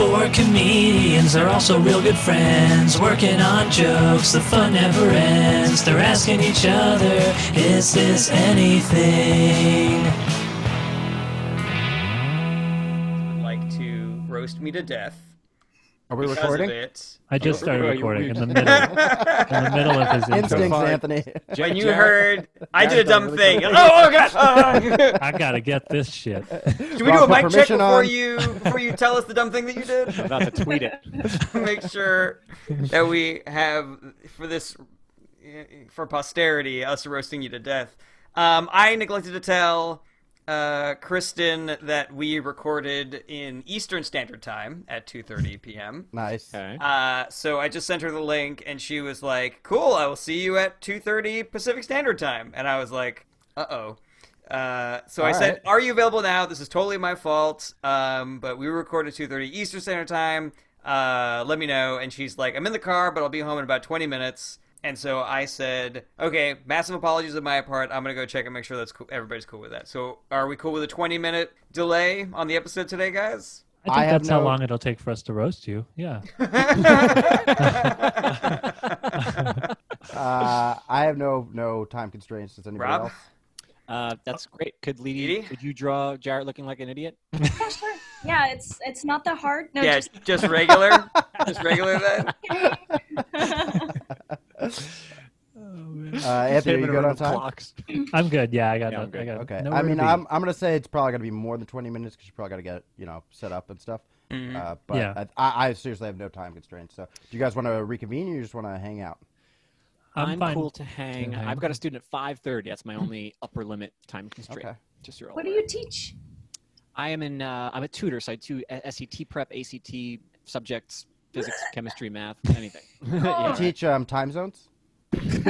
four comedians they're also real good friends, working on jokes. The fun never ends. They're asking each other, "Is this anything?" would like to roast me to death. Are we because recording? It. I just started recording in the middle, in the middle of his intro. Instincts, far. Anthony. When you heard, I did a dumb really thing. Oh, oh god! Oh. I gotta get this shit. Should we do a mic check before on. you before you tell us the dumb thing that you did? I'm about to tweet it. Make sure that we have for this for posterity us roasting you to death. Um, I neglected to tell uh, Kristen that we recorded in Eastern Standard Time at 2:30 p.m. Nice. Okay. Uh, so I just sent her the link, and she was like, "Cool, I will see you at 2:30 Pacific Standard Time." And I was like, "Uh-oh." Uh, so I said, right. "Are you available now? This is totally my fault. Um, but we recorded 2:30 Eastern Standard Time. Uh, let me know." And she's like, "I'm in the car, but I'll be home in about 20 minutes." And so I said, "Okay, massive apologies on my part. I'm gonna go check and make sure that's cool. Everybody's cool with that. So are we cool with a 20 minute delay on the episode today, guys?" I think I have that's how long it'll take for us to roast you. Yeah. Uh, I have no no time constraints. Does anybody Rob? else? Uh, that's great. Could Leedy, Edie? could you draw Jarrett looking like an idiot? Yeah, sure. Yeah, it's it's not that hard. No, yeah, just just regular, just regular then. Uh, Anthony, you Him good on time? clocks. I'm good. Yeah, I got. Yeah, no, I'm good. I got Okay. I mean, to be. I'm I'm gonna say it's probably gonna be more than 20 minutes because you probably gotta get you know set up and stuff. Mm-hmm. Uh, but Yeah. I, I, I seriously have no time constraints. So, do you guys want to reconvene or you just want to hang out? I'm, I'm, fine. cool to hang. hang. I've got a student at 5:30. That's my only upper limit time constraint. Okay. Just so what do you teach? I am in. Uh, I'm a tutor, so I do SAT prep, ACT subjects, physics, chemistry, math, anything. You yeah. teach um, time zones.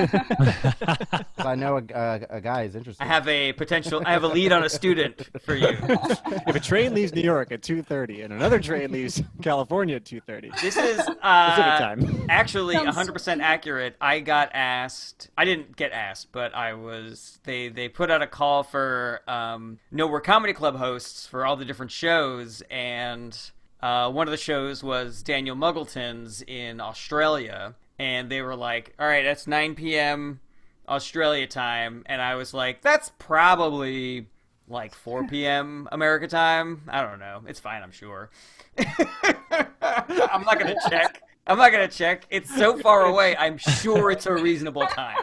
I know a, a, a guy is interested. I have a potential. I have a lead on a student for you. if a train leaves New York at 2:30 and another train leaves California at 2:30, This is uh, time. actually 100% accurate. I got asked. I didn't get asked, but I was. They they put out a call for um, no, we're comedy club hosts for all the different shows, and uh, one of the shows was Daniel Muggleton's in Australia, and they were like, "All right, that's 9 p.m. Australia time," and I was like, "That's probably." Like 4 p.m. America time. I don't know. It's fine, I'm sure. I'm not gonna check. I'm not gonna check. It's so far away. I'm sure it's a reasonable time.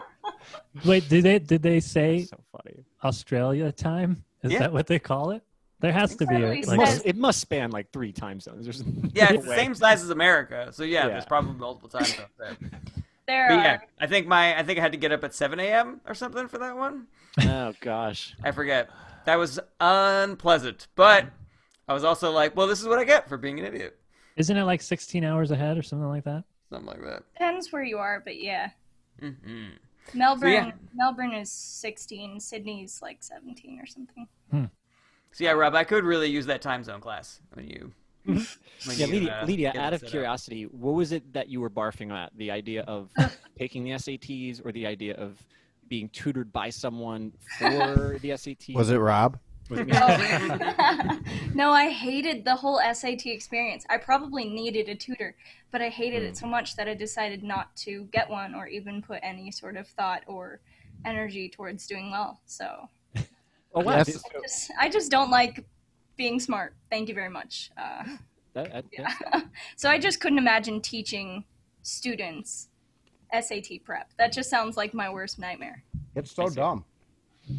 Wait, did they did they say so funny. Australia time? Is Yeah. that what they call it? There has to be a, Exactly. It like must, it must span like three time zones. There's Yeah, no it's the same size as America. So yeah, Yeah. there's probably multiple time zones there. There But are. yeah, I think my I think I had to get up at 7 a.m. or something for that one. Oh gosh. I forget. That was unpleasant, but I was also like, well, this is what I get for being an idiot. Isn't it like 16 hours ahead or something like that? Something like that. Depends where you are, but yeah. hmm Melbourne yeah. Melbourne is 16, Sydney's like 17 or something. So yeah, Rob, I could really use that time zone class when you. when Yeah, you, Lydia, uh, Lydia out of set up. curiosity, what was it that you were barfing at? The idea of taking the SATs or the idea of being tutored by someone for the SATs? Was it Rob? Was it me? Oh. no, I hated the whole SAT experience. I probably needed a tutor, but I hated Hmm. it so much that I decided not to get one or even put any sort of thought or energy towards doing well. So Oh wow. Yes. So- just, I just don't like being smart. Thank you very much. Uh, that- that- yeah. so I just couldn't imagine teaching students SAT prep. That just sounds like my worst nightmare. It's so see. dumb.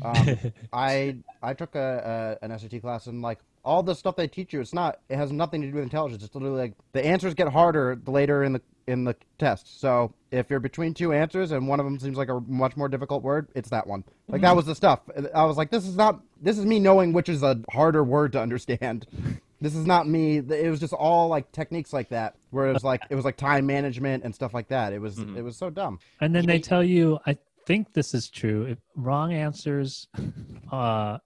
Um, I I took a, a an SAT class and like all the stuff they teach you, it's not. It has nothing to do with intelligence. It's literally like the answers get harder the later in the in the test. So if you're between two answers and one of them seems like a much more difficult word, it's that one. Like that was the stuff. I was like, this is not. This is me knowing which is a harder word to understand. This is not me. It was just all like techniques like that, where it was like it was like time management and stuff like that. It was Mhm. it was so dumb. And then they tell you, I think this is true. If wrong answers, uh,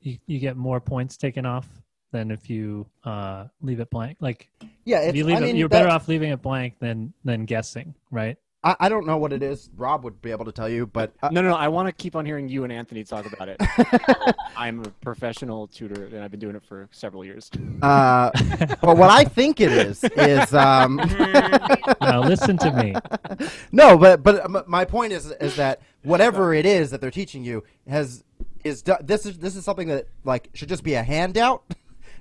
you you get more points taken off than if you uh leave it blank. Like Yeah, if you leave I it, mean, you're that- better off leaving it blank than than guessing, right? I, I don't know what it is. Rob would be able to tell you, but uh, No, no, no. I want to keep on hearing you and Anthony talk about it. I'm a professional tutor, and I've been doing it for several years. uh, but what I think it is is um, Now listen to me. no, but but my point is is that whatever it is that they're teaching you has is this is this is something that like should just be a handout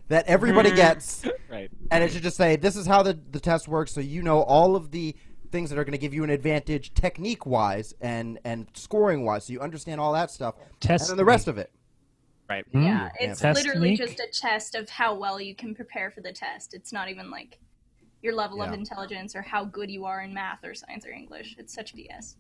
that everybody gets, Right. and it should just say this is how the the test works, so you know all of the things that are going to give you an advantage technique wise and and scoring wise, so you understand all that stuff, Test and then the rest of it. Right. Yeah, Mm. it's Test literally sneak? just a test of how well you can prepare for the test. It's not even like your level of intelligence or how good you are in math or science or English. It's such BS.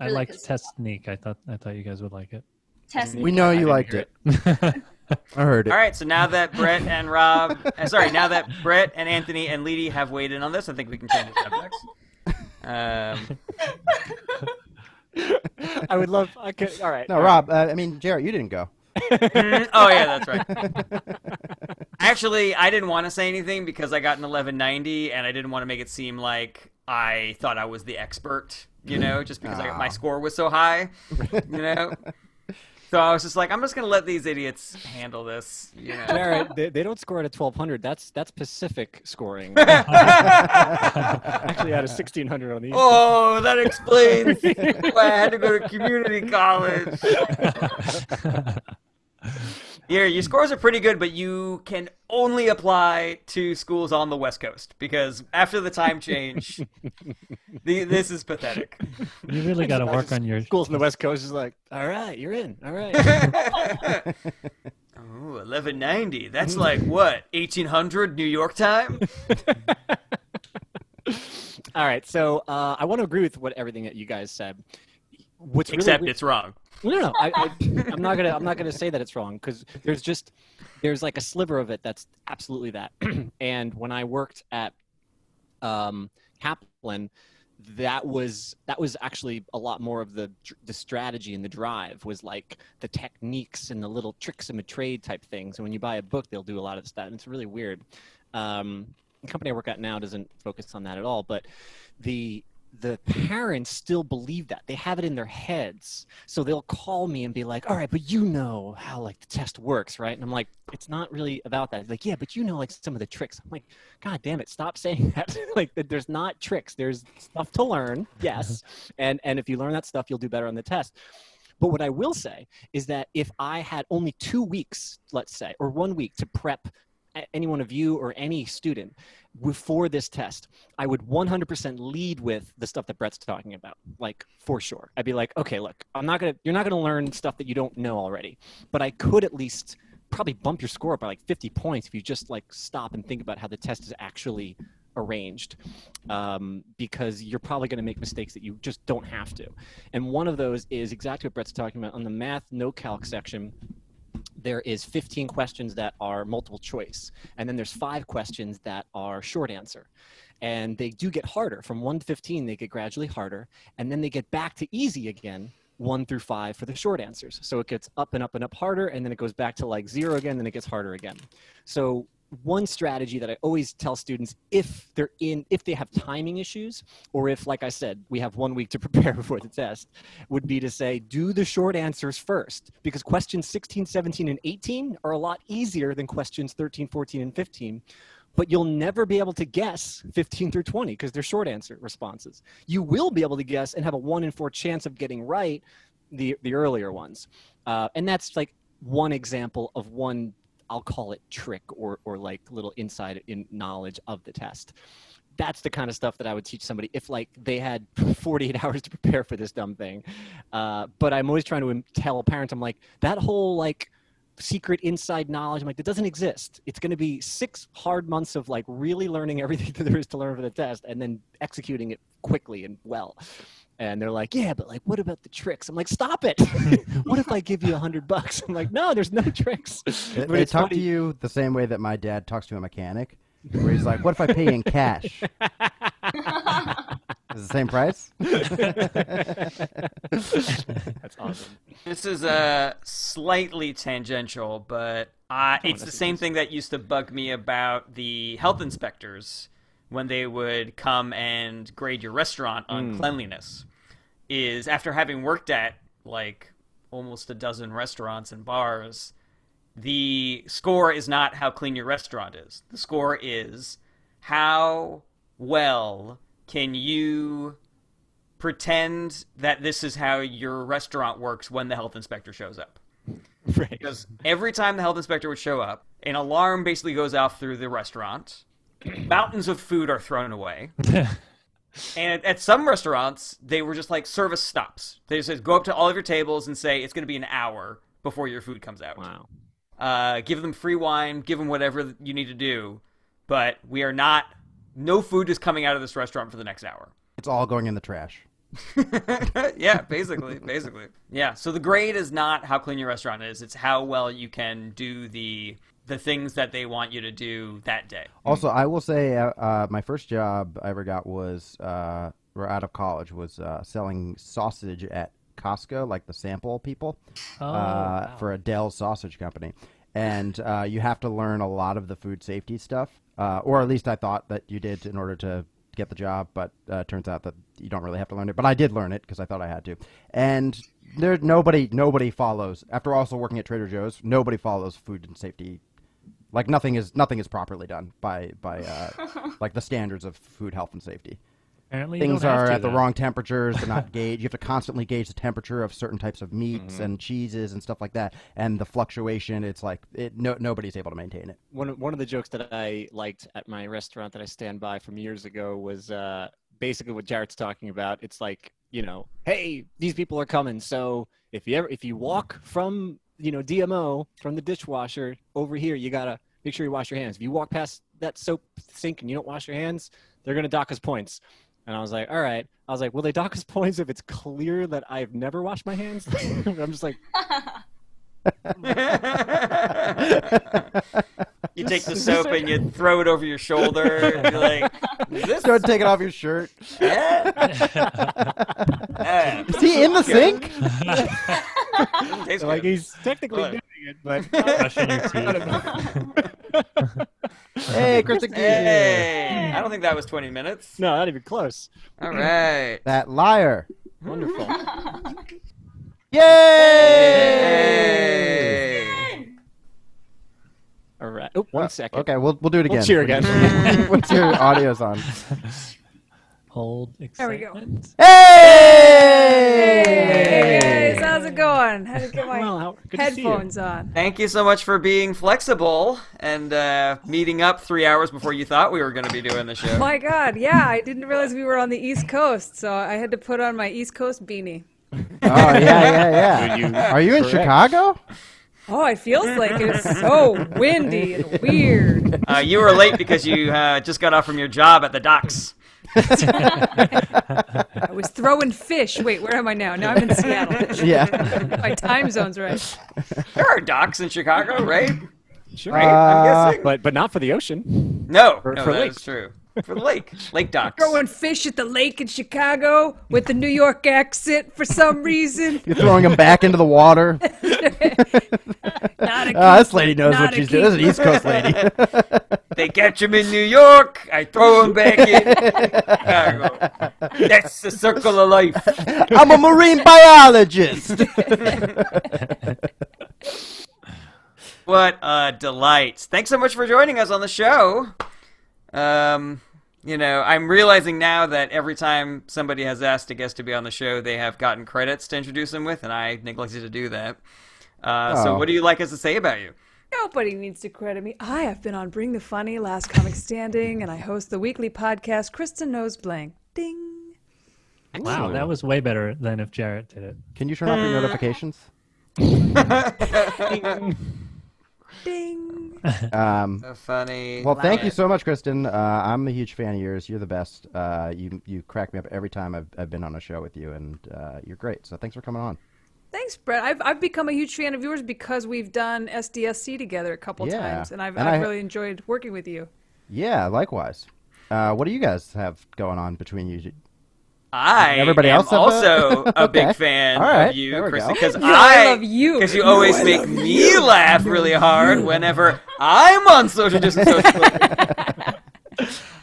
I Really liked Test Sneak. I thought I thought you guys would like it. Test We know you didn't liked hear it. I heard it. All right, so now that Brett and Rob, uh, sorry, now that Brett and Anthony and Leedy have weighed in on this, I think we can change the subject. Um, I would love. I could. All right. No, all right. Rob. Uh, I mean, Jarrett, you didn't go. mm, oh yeah, that's right. Actually, I didn't want to say anything because I got an 1190, and I didn't want to make it seem like I thought I was the expert. You know, just because I, my score was so high. You know. So I was just like, I'm just gonna let these idiots handle this. You know. Jarrett, they, they don't score at a 1200. That's that's Pacific scoring. Actually, I had a 1600 on these. Oh, that explains why I had to go to community college. Here, your scores are pretty good, but you can only apply to schools on the West Coast because after the time change, the, this is pathetic. You really got to work on your. Schools in the West Coast is like, all right, you're in. All right. Oh, 1190. That's like what? 1800 New York time? all right. So uh, I want to agree with what everything that you guys said. What's really Except we- it's wrong. No, no. I, I, I'm not gonna. I'm not gonna say that it's wrong because there's just there's like a sliver of it that's absolutely that. and when I worked at um, Kaplan, that was that was actually a lot more of the the strategy and the drive was like the techniques and the little tricks of the trade type things. And when you buy a book, they'll do a lot of that, and it's really weird. Um, the company I work at now doesn't focus on that at all, but the the parents still believe that. They have it in their heads. So they'll call me and be like all right but you know how like the test works right? And i'm like it's not really about that. Like yeah but you know like some of the tricks. I'm like god damn it stop saying that. Like that there's not tricks. There's stuff to learn uh-huh. yes. And and if you learn that stuff you'll do better on the test. But what i will say is that if i had only two weeks let's say or one week to prep any one of you or any student before this test, I would 100% lead with the stuff that Brett's talking about, like for sure. I'd be like, okay, look, I'm not gonna, you're not gonna learn stuff that you don't know already, but I could at least probably bump your score up by like 50 points if you just like stop and think about how the test is actually arranged um, because you're probably going to make mistakes that you just don't have to. And one of those is exactly what brett's talking about on the math no calc section there is 15 questions that are multiple choice and then there's five questions that are short answer. And they do get harder. From 1 to 15 they get gradually harder and then they get back to easy again 1 through 5 for the short answers. So it gets up and up and up harder and then it goes back to like 0 again then it gets harder again. So one strategy that I always tell students if they're in if they have timing issues or if like I said we have one week to prepare before the test would be to say do the short answers first. Because questions 16 17 and 18 are a lot easier than questions 13 14 and 15 but you'll never be able to guess 15 through 20 because they're short answer responses. You will be able to guess and have a 1 in 4 chance of getting right the the earlier ones. Uh, and that's like one example of one I'll call it trick or or like little inside in knowledge of the test. That's the kind of stuff that I would teach somebody if like they had 48 hours to prepare for this dumb thing. Uh, but I'm always trying to tell parents, I'm like that whole like secret inside knowledge. I'm like that doesn't exist. It's going to be six hard months of like really learning everything that there is to learn for the test and then executing it quickly and well. And they're like, yeah, but like, what about the tricks? I'm like, stop it. what if I give you a hundred bucks? I'm like, no, there's no tricks. They, But they talk funny- to you the same way that my dad talks to a mechanic, where he's like, "What if I pay in cash? Is the same price?" That's awesome. This is uh, slightly tangential, but uh, it's the same easy. thing that used to bug me about the health inspectors when they would come and grade your restaurant on cleanliness is after having worked at like almost a dozen restaurants and bars, the score is not how clean your restaurant is. The score is how well can you pretend that this is how your restaurant works when the health inspector shows up. Right. Because every time the health inspector would show up, an alarm basically goes off through the restaurant. Mountains of food are thrown away. And at, at some restaurants, they were just like service stops. They just said, go up to all of your tables and say it's going to be an hour before your food comes out. Wow. Uh, give them free wine, give them whatever you need to do, but we are not. No food is coming out of this restaurant for the next hour. It's all going in the trash. yeah, basically, basically. Yeah. So the grade is not how clean your restaurant is; it's how well you can do the the things that they want you to do that day. Also, I will say, uh, uh, my first job I ever got was, uh, or out of college, was uh, selling sausage at Costco, like the sample people, Oh, uh, wow. for Aidells sausage company. And uh, you have to learn a lot of the food safety stuff, uh, or at least I thought that you did in order to get the job. But uh, turns out that you don't really have to learn it. But I did learn it because I thought I had to. And there, nobody, nobody follows. After also working at Trader Joe's, nobody follows food and safety like nothing is nothing is properly done by by uh, like the standards of food health and safety. Apparently, you Things don't have are to, at the though. wrong temperatures. They're not gauged. You have to constantly gauge the temperature of certain types of meats Mm-hmm. and cheeses and stuff like that. And the fluctuation, it's like it, no nobody's able to maintain it. one of- one of the jokes that I liked at my restaurant that I stand by from years ago was uh, basically what Jarrett's talking about. It's like you know, hey, these people are coming, so if you ever if you walk from you know DMO from the dishwasher over here, you gotta make sure you wash your hands. If you walk past that soap sink and you don't wash your hands, they're gonna dock us points. And I was like, all right. I was like, will they dock us points if it's clear that I've never washed my hands? I'm just like, You take the soap and you throw it over your shoulder. And you're like, this Start taking off your shirt. yeah? Is he in the sink? Tastes like good. he's technically Look. doing it, but Brushing your teeth. Hey, Kristen Key. Hey, I don't think that was 20 minutes. no, not even close. All right. That liar. Wonderful. Yay! Hey. All right. Oh, one second. Okay, we'll we'll do it again. We'll cheer again. Once your audio's on. Hold There we go. excitement. Hey! Hey guys, how's it going? Had to get my Well, how, good to see you. headphones on. Thank you so much for being flexible and uh, meeting up three hours before you thought we were going to be doing the show. My God, yeah, I didn't realize we were on the East Coast, so I had to put on my East Coast beanie. Oh yeah, yeah, You- yeah. Are you in correct. Chicago? Oh, it feels like it's so windy and weird. Uh, you were late because you uh, just got off from your job at the docks. I was throwing fish. Wait, where am I now? Now I'm in Seattle. Yeah. My time zone's right. There are docks in Chicago, right? Sure. Right? Uh, I'm guessing. but but not for the ocean. No, For- no, for that lakes. is true. For the lake, lake docks. Throwing fish at the lake in Chicago with the New York accent for some reason. You're throwing them back into the water. Not a Ah, this lady knows Not what she's doing. This is an East Coast lady. They catch them in New York. I throw them back in Chicago. That's the circle of life. I'm a marine biologist. What a delight! Thanks so much for joining us on the show. Um, you know, I'm realizing now that every time somebody has asked a guest to be on the show, they have gotten credits to introduce them with, and I neglected to do that. Uh, So, Oh. what do you like us to say about you? Nobody needs to credit me. I have been on Bring the Funny, Last Comic Standing, and I host the weekly podcast Kristen Knows Blank. Ding. Wow, that was way better than if Jarrett did it. Can you turn off your notifications? Ding. Um, So funny. well, thank Love you so much, Kristen. Uh, I'm a huge fan of yours. You're the best. Uh, you you crack me up every time I've, I've been on a show with you, and uh, you're great. So thanks for coming on. Thanks, Brett. I've, I've become a huge fan of yours because we've done SDSC together a couple Yeah. times, and I've, And I've I- really enjoyed working with you. Yeah, likewise. Uh, what do you guys have going on between you? I Everybody am else have a- also a Okay. big fan All right, of you, there we Kristen, because I I love you. because you always I make love me laugh really hard whenever I'm on social distance. Social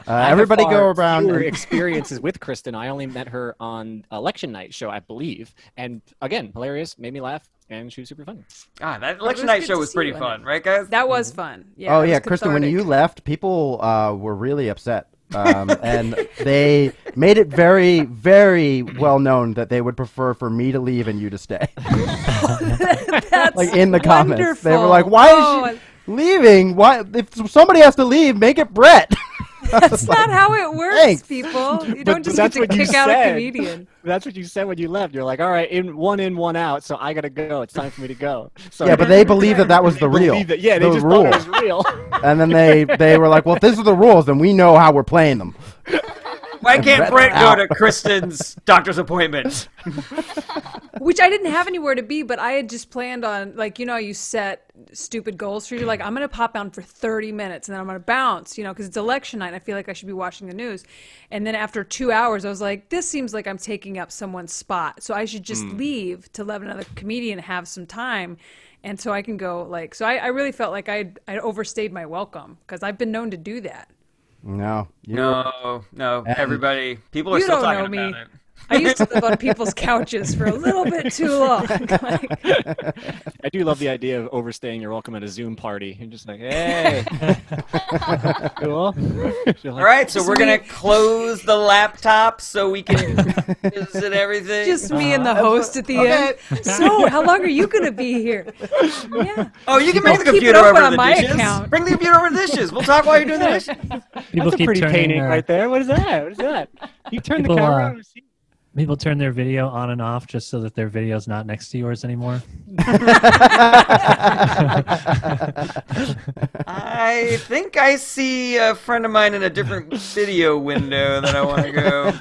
Uh, I have everybody go around. fewer and- experiences with Kristen. I only met her on election night show, I believe, and again, hilarious, made me laugh, and she was super funny. Ah, that election night show was pretty fun, right, guys? That was fun. Yeah. oh yeah, was Kristen, when you left, people uh, were really upset, um, and they made it very, very well known that they would prefer for me to leave and you to stay. That's like in the comments, they were like, wonderful. "Why Oh, is she leaving? Why? If somebody has to leave, make it Brett." That's not how it works, Thanks. people. You But- don't just get to kick out a comedian. That's what you said when you left. You're like, all right, in one in, one out, so I gotta go. It's time for me to go. So yeah, but they believe that that was the real, believe that- yeah, they the just rule. thought it was real. and then they they were like, "Well, if this is the rules, then we know how we're playing them." Why can't Brett Brett go to Kristen's doctor's appointment? Which I didn't have anywhere to be, but I had just planned on, like, you know, how you set stupid goals for you. Like, I'm going to pop on for 30 minutes and then I'm going to bounce, you know, because it's election night. And I feel like I should be watching the news. And then after two hours, I was like, this seems like I'm taking up someone's spot. So I should just hmm. leave to let another comedian have some time. And so I can go, like, so I, I really felt like I'd, I'd overstayed my welcome because I've been known to do that. No, you No, no, everybody. People are You still talking about me. it. I used to live on people's couches for a little bit too long. like, I do love the idea of overstaying your welcome at a Zoom party. You're just like, hey, cool. You're like, right, so we're gonna close the laptop so we can visit everything. just me and the host at the end. So, how long are you going to be here? Yeah. oh, you can bring the Keep it computer open over on the my dishes. account. Bring the computer over to the dishes. We'll talk while you're doing the dishes. People That's a pretty painting their, right there. What is that? What is that? You turn People, the uh, camera. on. People turn their video on and off just so that their video's not next to yours anymore. I think I see a friend of mine in a different video window that I want to go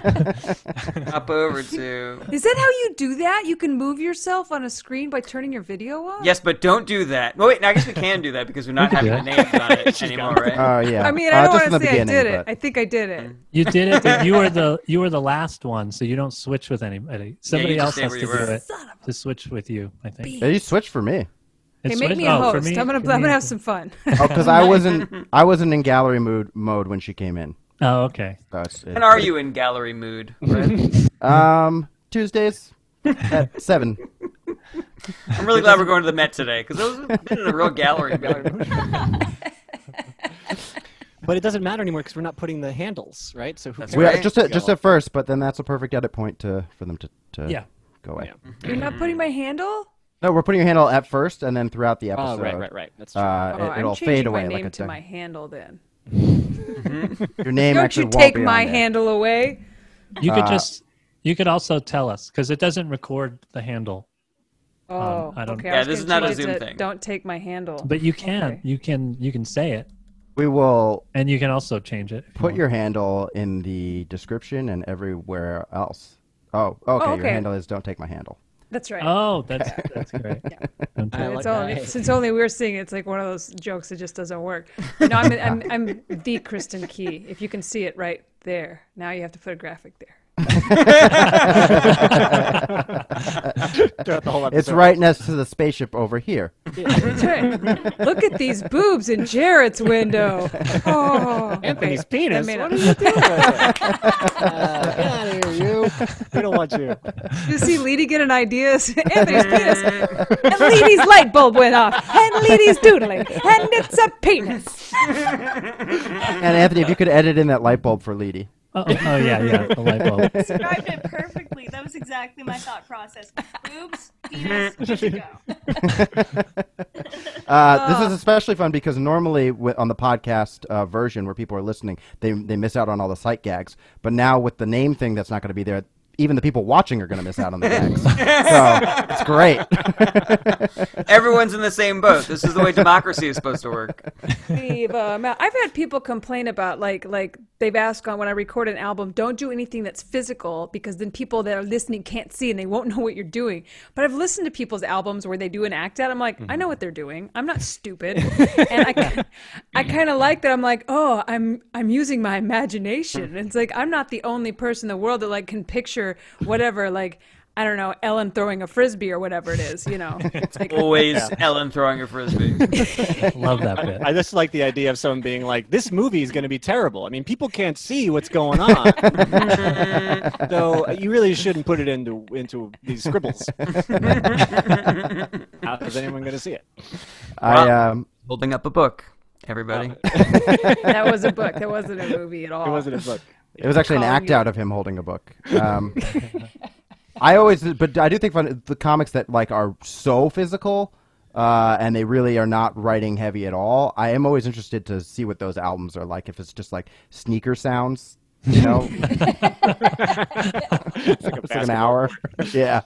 hop over to. Is that how you do that? You can move yourself on a screen by turning your video on? Yes, but don't do that. Well, wait, no, I guess we can do that because we're not having the do names on it anymore, right? Oh yeah. I mean, Uh, I don't just want to say I beginning, did it. I think I did it. You did it. but you were the you were the last one, so you don't switch with anybody. Somebody just else has to do were. it to switch with you. I think. Yeah, you switched for me. Hey, It make me a oh, host. me- I'm gonna I'm gonna have some fun. Oh, because I wasn't I wasn't in gallery mood mode when she came in. Oh, okay. So it's- When are you in gallery mood? Um, Tuesdays at seven. I'm really glad we're going to the Met today because those have been in a real gallery mood. But it doesn't matter anymore because we're not putting the handles, right? So who That's cares? We, right. just at, just at first, but then that's a perfect edit point to for them to, to Yeah. go away. Yeah. You're not putting my handle? No, we're putting your handle at first, and then throughout the episode, Oh, episode, right, right, right. That's true. Uh, Oh, it, I'm it'll changing fade away my name like a to my handle then. Your name Don't actually you won't take be my on there. handle away? You could Uh, just you could also tell us because it doesn't record the handle, Oh, I don't- okay. Yeah, I was this is gonna not a change it Zoom to thing. Don't take my handle. but you can Okay. you can you can say it, We will and you can also change it. if you put your handle in the description and everywhere else. Oh, okay. Oh, your okay. handle is don't take my handle. That's right. Oh, that's that's great. Don't I tell- like it's only, that. since only we're seeing it, it's like one of those jokes that just doesn't work. No, I'm, I'm, I'm the Kristen Key. If you can see it right there, now you have to put a graphic there. Throughout the whole It's right next to the spaceship over here. That's right. Look at these boobs in Jarrett's window. Oh, Anthony's okay. penis. That may What are you doing? uh, get out of here, you. We don't want you. You see Leedy get an idea? Anthony's penis. And Leedy's light bulb went off. And Leedy's doodling. And it's a penis. And Anthony, if you could edit in that light bulb for Leedy. Oh, oh yeah, yeah, the light bulb. Described it perfectly. That was exactly my thought process. Boobs, penis, good to go. Uh, this is especially fun because normally wi- on the podcast uh, version where people are listening, they they miss out on all the sight gags. But now with the name thing that's not going to be there, even the people watching are going to miss out on the gags. so it's great. Everyone's in the same boat. This is the way democracy is supposed to work. Leave uh, a mouth. I've had people complain about like like they've asked on when I record an album, don't do anything that's physical because then people that are listening can't see and they won't know what you're doing. But I've listened to people's albums where they do an act out. I'm like, I mm-hmm. know what they're doing. I'm not stupid, and I I kind of like that. I'm like, oh, I'm I'm using my imagination. And it's like I'm not the only person in the world that like can picture whatever like. I don't know, Ellen throwing a frisbee or whatever it is. You know, it's like Always Ellen throwing a frisbee. Love that bit. I just like the idea of someone being like, "This movie is going to be terrible." I mean, people can't see what's going on, so you really shouldn't put it into into these scribbles. How is anyone going to see it? I um, Holding up a book, everybody. that was a book. That wasn't a movie at all. It wasn't a book. It was actually an act you- out of him holding a book. Um, I always, but I do think fun the comics that like are so physical, uh, and they really are not writing heavy at all. I am always interested to see what those albums are like. If it's just like sneaker sounds, you know, It's like a it's like an hour. yeah.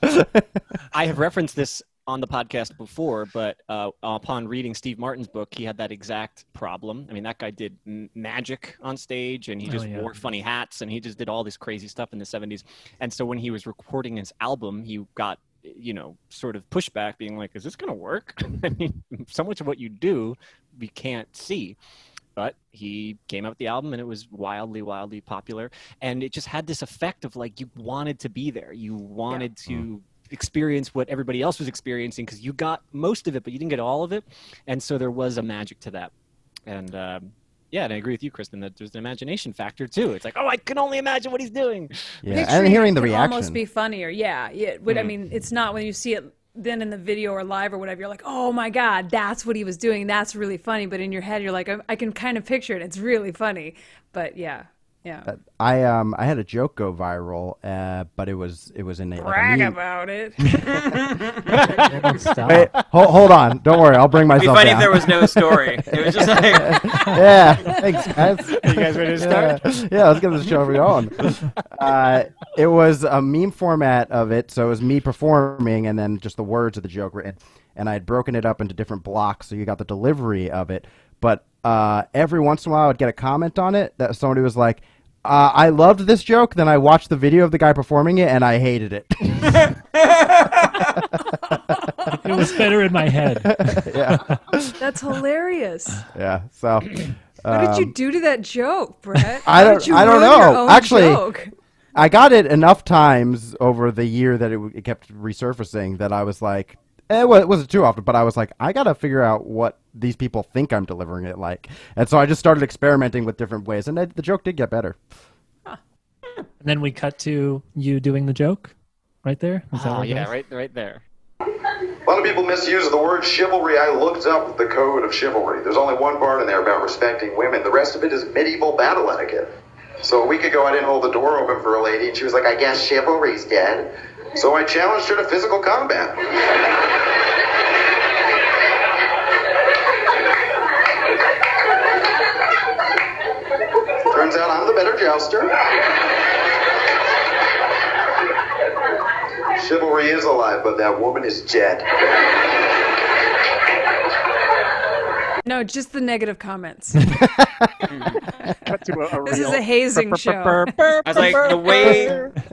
I have referenced this on the podcast before, but uh, upon reading Steve Martin's book, he had that exact problem. I mean, that guy did m- magic on stage, and he Oh, just yeah. wore funny hats, and he just did all this crazy stuff in the '70s. And so when he was recording his album, he got you know sort of pushback, being like, "Is this going to work?" I mean, so much of what you do we can't see. But he came out with the album and it was wildly, wildly popular. And it just had this effect of like you wanted to be there. You wanted to experience what everybody else was experiencing because you got most of it, but you didn't get all of it. And so there was a magic to that. And um, yeah, and I agree with you, Kristen, that there's an imagination factor too. It's like, oh, I can only imagine what he's doing. Yeah, Picturing and hearing it the can reaction. almost be funnier. Yeah, yeah. But I Mhm. mean, it's not when you see it then in the video or live or whatever. You're like, oh my god, that's what he was doing. That's really funny. But in your head, you're like, I, I can kind of picture it. It's really funny. But yeah, yeah. I um I had a joke go viral, uh, but it was it was in a, like a Brag meme. about it. Stop. Wait, hold, hold on, don't worry, I'll bring myself. It'd be funny down. if there was no story. It was just like, yeah, thanks guys. You guys ready to start? Yeah, yeah, let's get this show going. Uh, it was a meme format of it, so it was me performing and then just the words of the joke written. And I had broken it up into different blocks, so you got the delivery of it. But uh, every once in a while, I'd get a comment on it that somebody was like, uh, "I loved this joke." Then I watched the video of the guy performing it, and I hated it. It was better in my head. yeah, That's hilarious. yeah. So. What did you um, do to that joke, Brett? I don't- did you I don't know. Actually- joke? I got it enough times over the year that it, it kept resurfacing that I was like, well, Eh, it wasn't too often, but I was like, I got to figure out what these people think I'm delivering it like. And so I just started experimenting with different ways, and it, the joke did get better. And then we cut to you doing the joke right there. Is Oh, ah, what yeah, was? right, right there. A lot of people misuse the word chivalry. I looked up the code of chivalry. There's only one part in there about respecting women. The rest of it is medieval battle etiquette. So a week ago, I didn't hold the door open for a lady, and she was like, I guess chivalry's dead. So I challenged her to physical combat. Turns out I'm the better jouster. Chivalry is alive, but that woman is dead. No, just the negative comments. Cut to a, a This is a hazing show. I was like, the way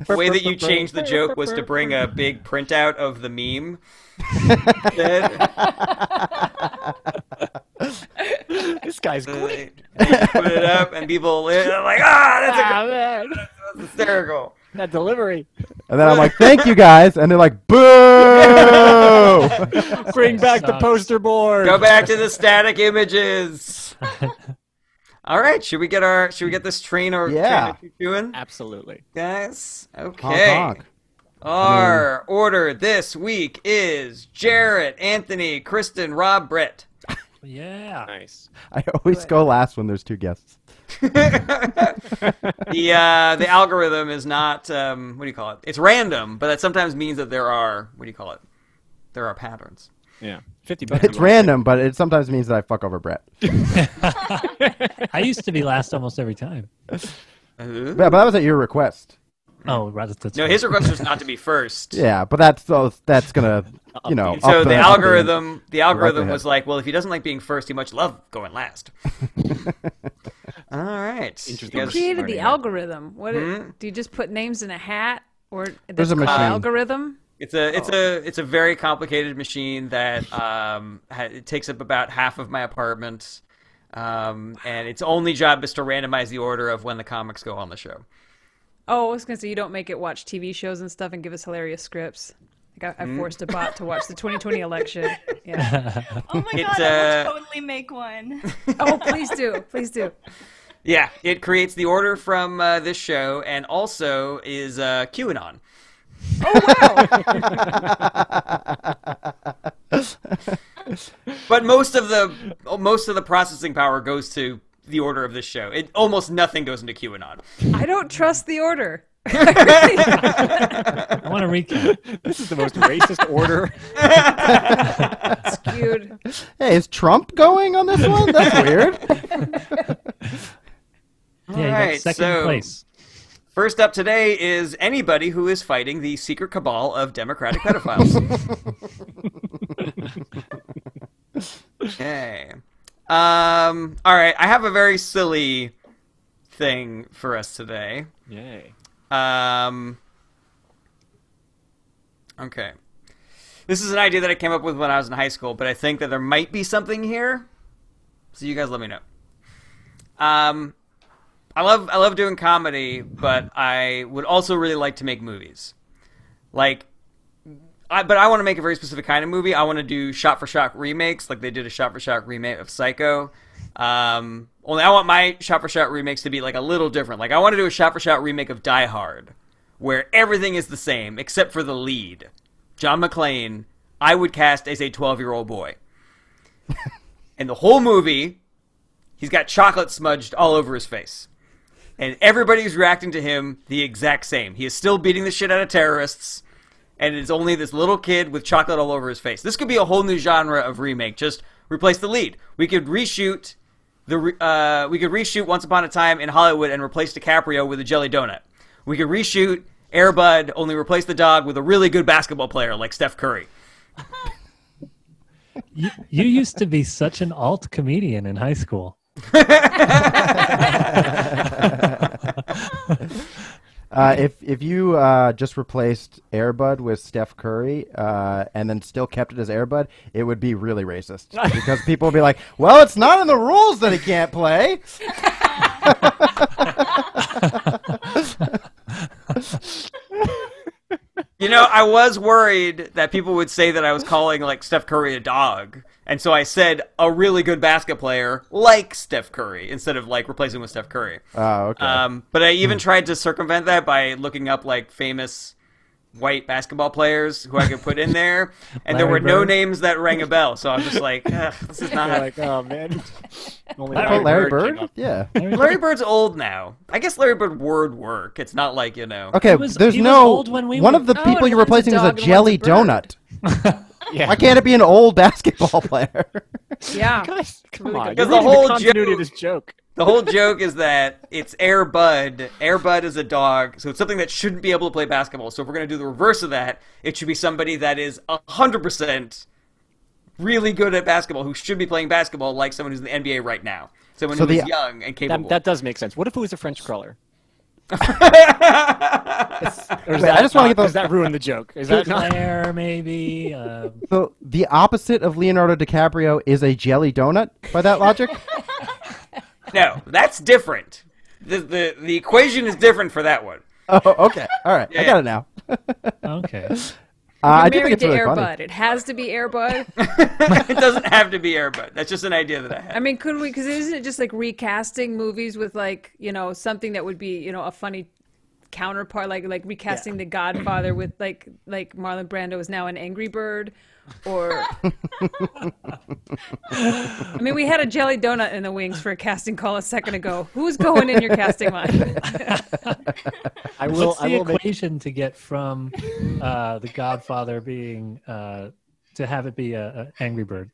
the way that you changed the joke was to bring a big printout of the meme. This guy's great. Put it up, and people are like, ah, that's, a, Ah, man. that's hysterical. That delivery. And then I'm like, thank you guys. And they're like, boo! Bring back the poster board. Go back to the static images. All right, should we get our should we get this train or Yeah. train Absolutely. guys? Okay. honk. Our order this week is Jarrett, Anthony, Kristen, Rob, Brett. Yeah. Nice. I always go last when there's two guests. the uh, the algorithm is not um, what do you call it? It's random, but that sometimes means that there are what do you call it? There are patterns. Yeah. 50 bucks. It's random, but it sometimes means that I fuck over Brett. I used to be last almost every time. Uh, Yeah, but that was at your request. Oh, right. That's no, his request was not to be first. Yeah, but that's so that's gonna, you know. So up the algorithm, the algorithm likelihood. was like, well, if he doesn't like being first, he much love going last. All right. Interesting. You Who created the algorithm? What Hmm? do you just put names in a hat, or There's a that's machine. algorithm? It's a it's a it's a very complicated machine that um ha- it takes up about half of my apartment, um and its only job is to randomize the order of when the comics go on the show. Oh, I was gonna say you don't make it watch TV shows and stuff and give us hilarious scripts. Like I, I forced a bot to watch the 2020 election. Yeah. Oh my It, god, I uh, will totally make one. Oh, please do, please do. Yeah, it creates the order from uh, this show and also is uh, QAnon. Oh, but most of the most of the processing power goes to the order of this show. It almost nothing goes into QAnon. I don't trust the order. I want to recap. This is the most racist order. Skewed. Hey, is Trump going on this one? That's weird. Yeah, you got Alright, second so- place. First up today is anybody who is fighting the secret cabal of Democratic pedophiles. okay. Um. All right. I have a very silly thing for us today. Yay. Um. Okay. This is an idea that I came up with when I was in high school, but I think that there might be something here. So you guys let me know. Um, I love I love doing comedy, but I would also really like to make movies. Like, I, but I want to make a very specific kind of movie. I want to do shot for shot remakes, like they did a shot for shot remake of Psycho. Um, only I want my shot for shot remakes to be like a little different. Like I want to do a shot for shot remake of Die Hard, where everything is the same except for the lead, John McClane. I would cast as a twelve year old boy, and the whole movie, he's got chocolate smudged all over his face and everybody's reacting to him the exact same. He is still beating the shit out of terrorists, and it's only this little kid with chocolate all over his face. This could be a whole new genre of remake. Just replace the lead. We could reshoot the uh, we could reshoot Once Upon a Time in Hollywood and replace DiCaprio with a jelly donut. We could reshoot Airbud, only replace the dog with a really good basketball player like Steph Curry. You, you used to be such an alt comedian in high school. Uh, if if you uh, just replaced Airbud with Steph Curry uh, and then still kept it as Airbud, it would be really racist because people would be like, "Well, it's not in the rules that he can't play." You know, I was worried that people would say that I was calling like Steph Curry a dog. And so I said a really good basket player like Steph Curry instead of like replacing with Steph Curry. Oh, okay. Um, but I even tried to circumvent that by looking up like famous white basketball players who I could put in there, and there Larry were no names that rang a bell. So I'm just like, this is not. You're like, oh man. Only Larry came Bird? up. Yeah. Larry Bird's old now. I guess Larry Bird word work. It's not like you know. Okay, was- there's no old when we one were- of the Oh, people and you're replacing is a dog and one's a jelly donut. Yeah. Why can't it be an old basketball player? Yeah. Guys, come Really on. Because the ruining whole continuity joke- of this joke. The whole joke is that it's Air Bud. Air Bud is a dog, so it's something that shouldn't be able to play basketball. So if we're gonna do the reverse of that, it should be somebody that is hundred percent really good at basketball, who should be playing basketball, like someone who's in the NBA right now. Someone So who is young and capable. That, that does make sense. What if it was a French crawler? Or is Wait, I just wanna get those. Does that ruin the joke? Is that not? Claire, maybe. Um, so the opposite of Leonardo DiCaprio is a jelly donut. By that logic, no, that's different. The, the the equation is different for that one. oh, okay, all right, I got it now. okay. Uh, I You're do think married it's to really Air funny. Bud. It has to be Air Bud. it doesn't have to be Air Bud. That's just an idea that I had. I mean, could we? Because isn't it just like recasting movies with like you know something that would be you know a funny counterpart, like like recasting The Godfather with like like Marlon Brando is now an Angry Bird, or I mean, we had a jelly donut in the wings for a casting call a second ago. Who's going in your casting line? I will. What's I the will make. equation to get from uh, the Godfather being uh, to have it be a, a Angry Bird?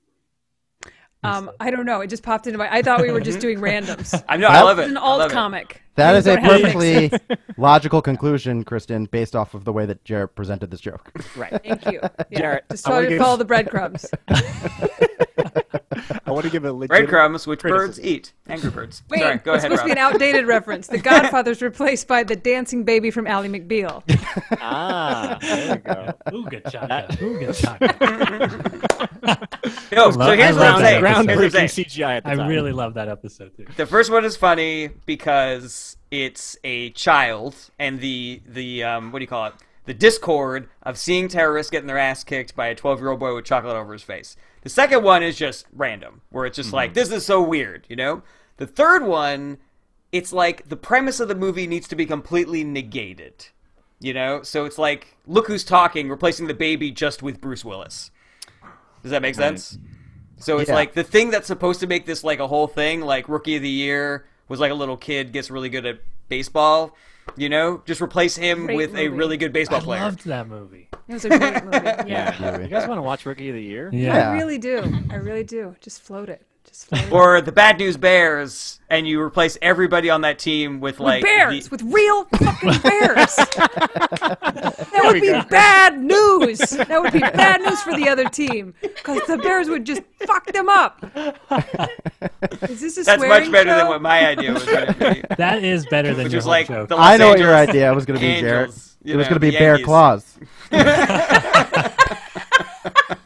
Um, I don't know. It just popped into my. I thought we were just doing randoms. I know. I love it. It's an I alt love it. comic. That Things is a don't have to make perfectly logical conclusion, Kristen, based off of the way that Jarrett presented this joke. Right. Thank you. Yeah. Jarrett, just I wanna follow the breadcrumbs. I want to give a legit. Breadcrumbs, which criticism. birds eat. Angry birds. Wait, Sorry, go it's ahead, supposed to be an outdated reference. The Godfather's replaced by the dancing baby from Ally McBeal. Ah, there we go. Ooga chaka. Ooga chaka. No, so here's I what I'm love saying. that I'm Groundbreaking. CGI at the I time. really love that episode too. The first one is funny because it's a child and the the um, what do you call it? The discord of seeing terrorists getting their ass kicked by a 12 year old boy with chocolate over his face. The second one is just random, where it's just mm-hmm. like this is so weird, you know. The third one, it's like the premise of the movie needs to be completely negated, you know. So it's like look who's talking, replacing the baby just with Bruce Willis. Does that make sense? So it's Yeah. like the thing that's supposed to make this like a whole thing, like rookie of the year was like a little kid gets really good at baseball. You know, just replace him Great with a really good baseball I player. I loved that movie. It was a great movie. Yeah. You guys want to watch Rookie of the Year? Yeah. Yeah. I really do. I really do. Just float it. Just float it. Or the Bad News Bears, and you replace everybody on that team with with like bears, the- with real fucking bears. that would be bad news. That would be bad news for the other team because the bears would just fuck them up. Is this a that's swearing much better than what my idea was going to be. That is better than Which your like joke. the I know what your idea was going to be, Jarrett. Angels, It you was going to be the Bear Claws.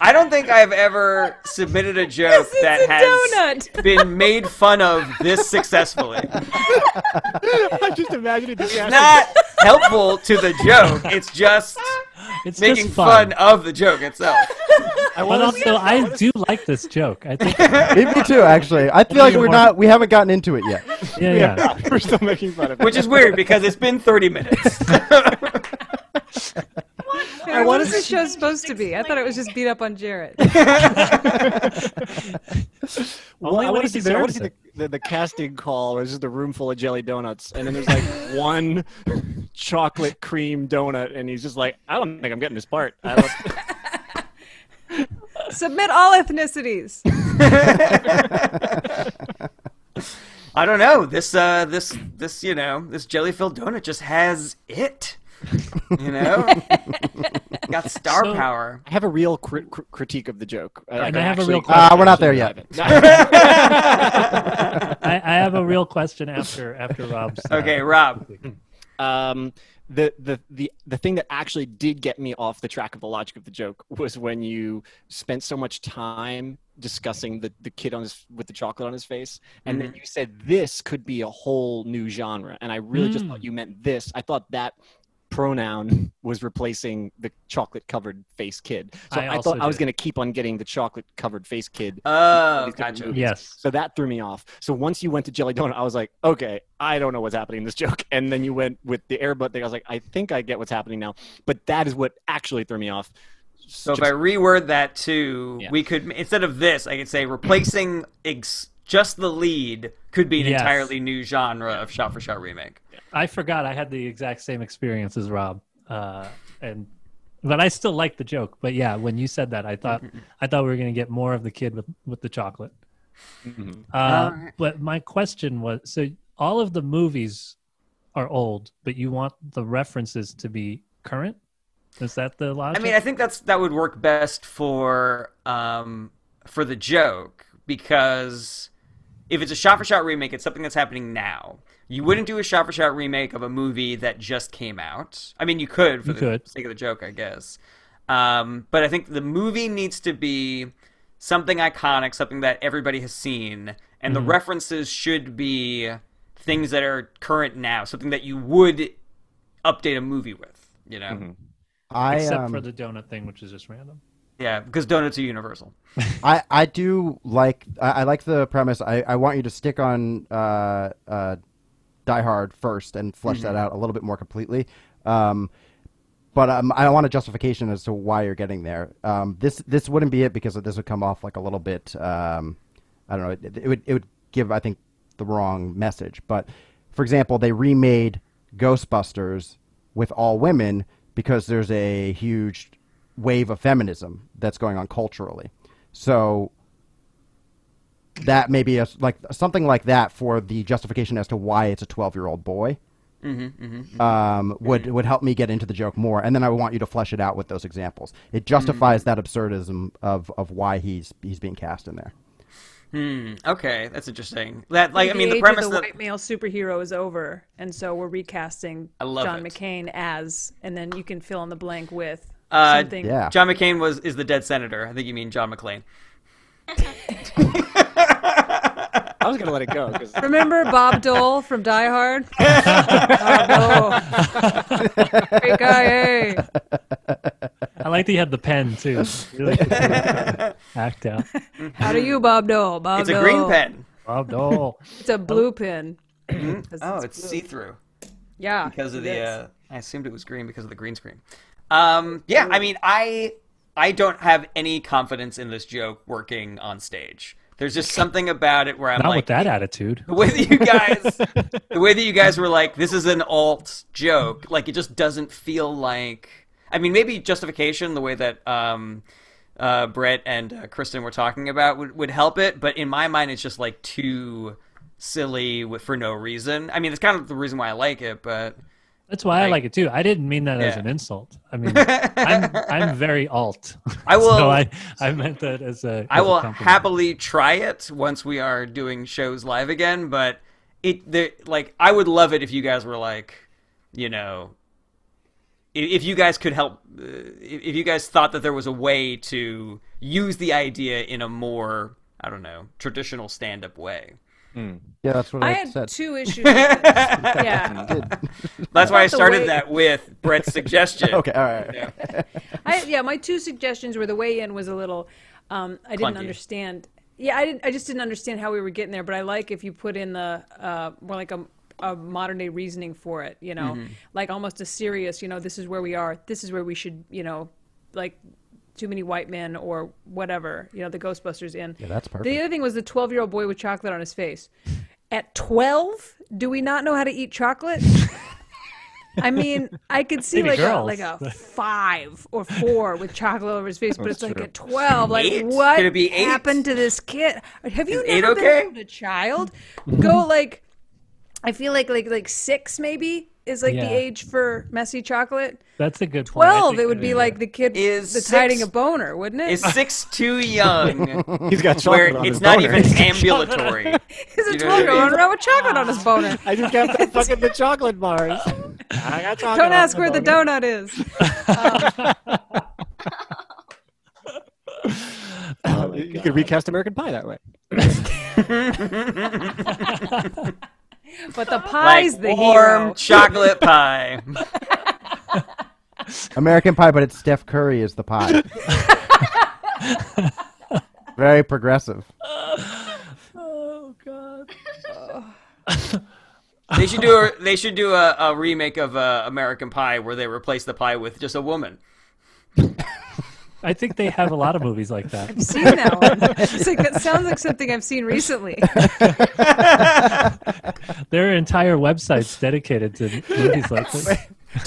I don't think I've ever submitted a joke that a has donut. been made fun of this successfully. I'm just imagine this guy. Not helpful to the joke. It's just it's making just fun fun. of the joke itself. I But want also, I do like this joke. I think, Me, me too, actually. I feel like we're not. We haven't gotten into it yet. yeah, yeah. We're still making fun of it. Which is weird because it's been 30 minutes. Hey, what is this show supposed to be? I thought it was just beat up on Jarrett. Well, Only I want to he see, the, I want to see the, the, the casting call where it's just a room full of jelly donuts, and then there's like one chocolate cream donut, and he's just like, I don't think I'm getting this part. I don't, Submit all ethnicities. I don't know. This uh this this you know, this jelly filled donut just has it. You know? Got star So- power. I have a real cri- cri- critique of the joke. I, And I have a actually- real Uh, we're not there yet. I, I have a real question after after Rob's. uh, Okay, Rob. um, the, the the the thing that actually did get me off the track of the logic of the joke was when you spent so much time discussing the, the kid on his with the chocolate on his face and then you said this could be a whole new genre and i really just Mm. thought you meant this i thought that pronoun was replacing the chocolate covered face kid so I i, also thought i was going to keep on getting the chocolate covered face kid Oh, gotcha. movies. Yes. So that threw me off. So once you went to Jelly Donut, I was like, okay, I don't know what's happening in this joke. And then you went with the airbutt thing. I was like, I think I get what's happening now. But that is what actually threw me off. So if I reword that to, Yeah. we could instead of this, I could say replacing ex- just the lead could be an Yes. entirely new genre of shot for shot remake. I forgot I had the exact same experience as Rob, uh, and but I still like the joke. But yeah, when you said that, I thought I thought we were gonna get more of the kid with with the chocolate. Mhm. Uh, Alright. But my question was: so all of the movies are old, but you want the references to be current? Is that the logic? I mean, I think that's that would work best for um for the joke because if it's a shot for shot remake, it's something that's happening now. You wouldn't do a shot for shot remake of a movie that just came out. I mean, you could for You the could. sake of the joke, I guess. Um, but I think the movie needs to be something iconic, something that everybody has seen, and the references should be things that are current now, something that you would update a movie with. You know. Mhm. I except um, for the donut thing, which is just random. Yeah, because donuts are universal. I, I do like I, I like the premise. I, I want you to stick on uh, uh, Die Hard first and flesh that out a little bit more completely. Um, but um, I want a justification as to why you're getting there. Um, this this wouldn't be it because this would come off like a little bit. Um, I don't know. It, it would it would give I think the wrong message. But for example, they remade Ghostbusters with all women because there's a huge wave of feminism that's going on culturally. So that may be a, like something like that for the justification as to why it's a 12 year old boy Mm-hmm, mm-hmm. um, would would help me get into the joke more, and then I would want you to flesh it out with those examples. It justifies that absurdism of, of why he's he's being cast in there. Hmm. Okay, that's interesting. That like I mean the age premise of the that white male superhero is over, and so we're recasting John it. McCain as, and then you can fill in the blank with Uh, something. Yeah. John McCain was is the dead senator. I think you mean John McClane. I was gonna let it go. 'cause- Remember Bob Dole from Die Hard? Bob Dole. Great guy, hey. I like that you had the pen too. Really act out. How do you, Bob Dole? Bob It's a green pen. Bob Dole. It's a blue pen. Oh, it's see through yeah. because of it the. Uh, I assumed it was green because of the green screen. Um, yeah, I mean, I I don't have any confidence in this joke working on stage. There's just something about it where I'm like Not like, with that attitude. the way that you guys the way that you guys were like this is an alt joke like it just doesn't feel like i mean maybe justification the way that um uh brett and uh, kristen were talking about would, would help it but in my mind it's just like too silly with, for no reason i mean it's kind of the reason why i like it but That's why I Like- it too. I didn't mean that as an insult. I mean, I'm I'm very alt. I will- So I I meant that as a. I as a will compliment. happily try it once we are doing shows live again. But it, the, like, I would love it if you guys were like, you know, i- if you guys could help, uh, if if you guys thought that there was a way to use the idea in a more, I don't know, traditional stand-up way. Yeah, that's what I, I had said. two issues. with yeah. That's why I started way- that with Brett's suggestion. Okay, all right. Yeah. I, yeah, my two suggestions were the way in was a little. Um, I didn't Clunky. understand. Yeah, I didn't. I just didn't understand how we were getting there. But I like if you put in the uh, more like a, a modern day reasoning for it. You know, like almost a serious. You know, this is where we are. This is where we should. You know, like too many white men or whatever. You know, the Ghostbusters in. Yeah, that's perfect. The other thing was the twelve year old boy with chocolate on his face. At twelve, do we not know how to eat chocolate? I mean, I could see Maybe like a, like a five or four with chocolate over his face, but it's like true. at twelve. Like, Eight? what be happened to this kid? Have you Is never okay? been around a child? Go like, I feel like like like six maybe is like Yeah. the age for messy chocolate. That's a good point. Twelve, it would be like the kid Is that's hiding a boner, wouldn't it? Is six too young? He's got where chocolate on it's his not boner. even ambulatory. Is a you know what I twelve year old running around with chocolate on his boner? I just got the fucking the chocolate bars. I got chocolate. Don't ask my where the boner. donut is. Uh, you could recast American Pie that way. But the pie's like the warm hero. chocolate pie. American Pie, but it's Steph Curry is the pie. Very progressive. Oh god. They should do a, they should do a, a remake of uh, American Pie where they replace the pie with just a woman. I think they have a lot of movies like that. I've seen that one. It's like, that sounds like something I've seen recently. There are entire websites dedicated to movies like this.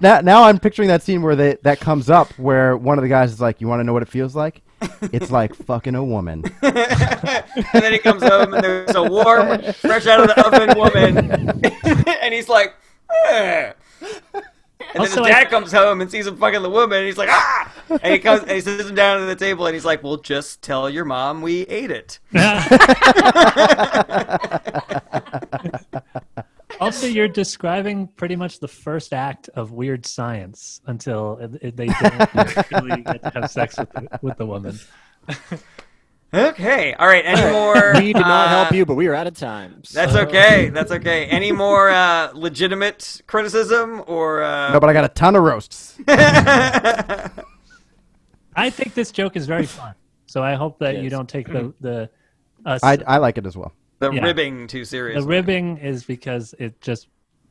Now, now I'm picturing that scene where they, that comes up where one of the guys is like, "You want to know what it feels like? It's like fucking a woman." and then he comes home and there's a warm, fresh out of the oven woman, and he's like, eh. And then Also, his I- dad comes home and sees him fucking the woman, and he's like, ah! And he comes and he sits him down at the table, and he's like, well, just tell your mom we ate it. also, you're describing pretty much the first act of Weird Science until it, it- they don't really get to have sex with the, with the woman. Okay, all right. Any more? We did not uh, help you, but we are out of time. That's okay. That's okay. Any more uh, legitimate criticism or? Uh... No, but I got a ton of roasts. I think this joke is very fun. So I hope that you don't take the the uh, I, I like it as well. the Yeah. ribbing too serious. the ribbing is because it just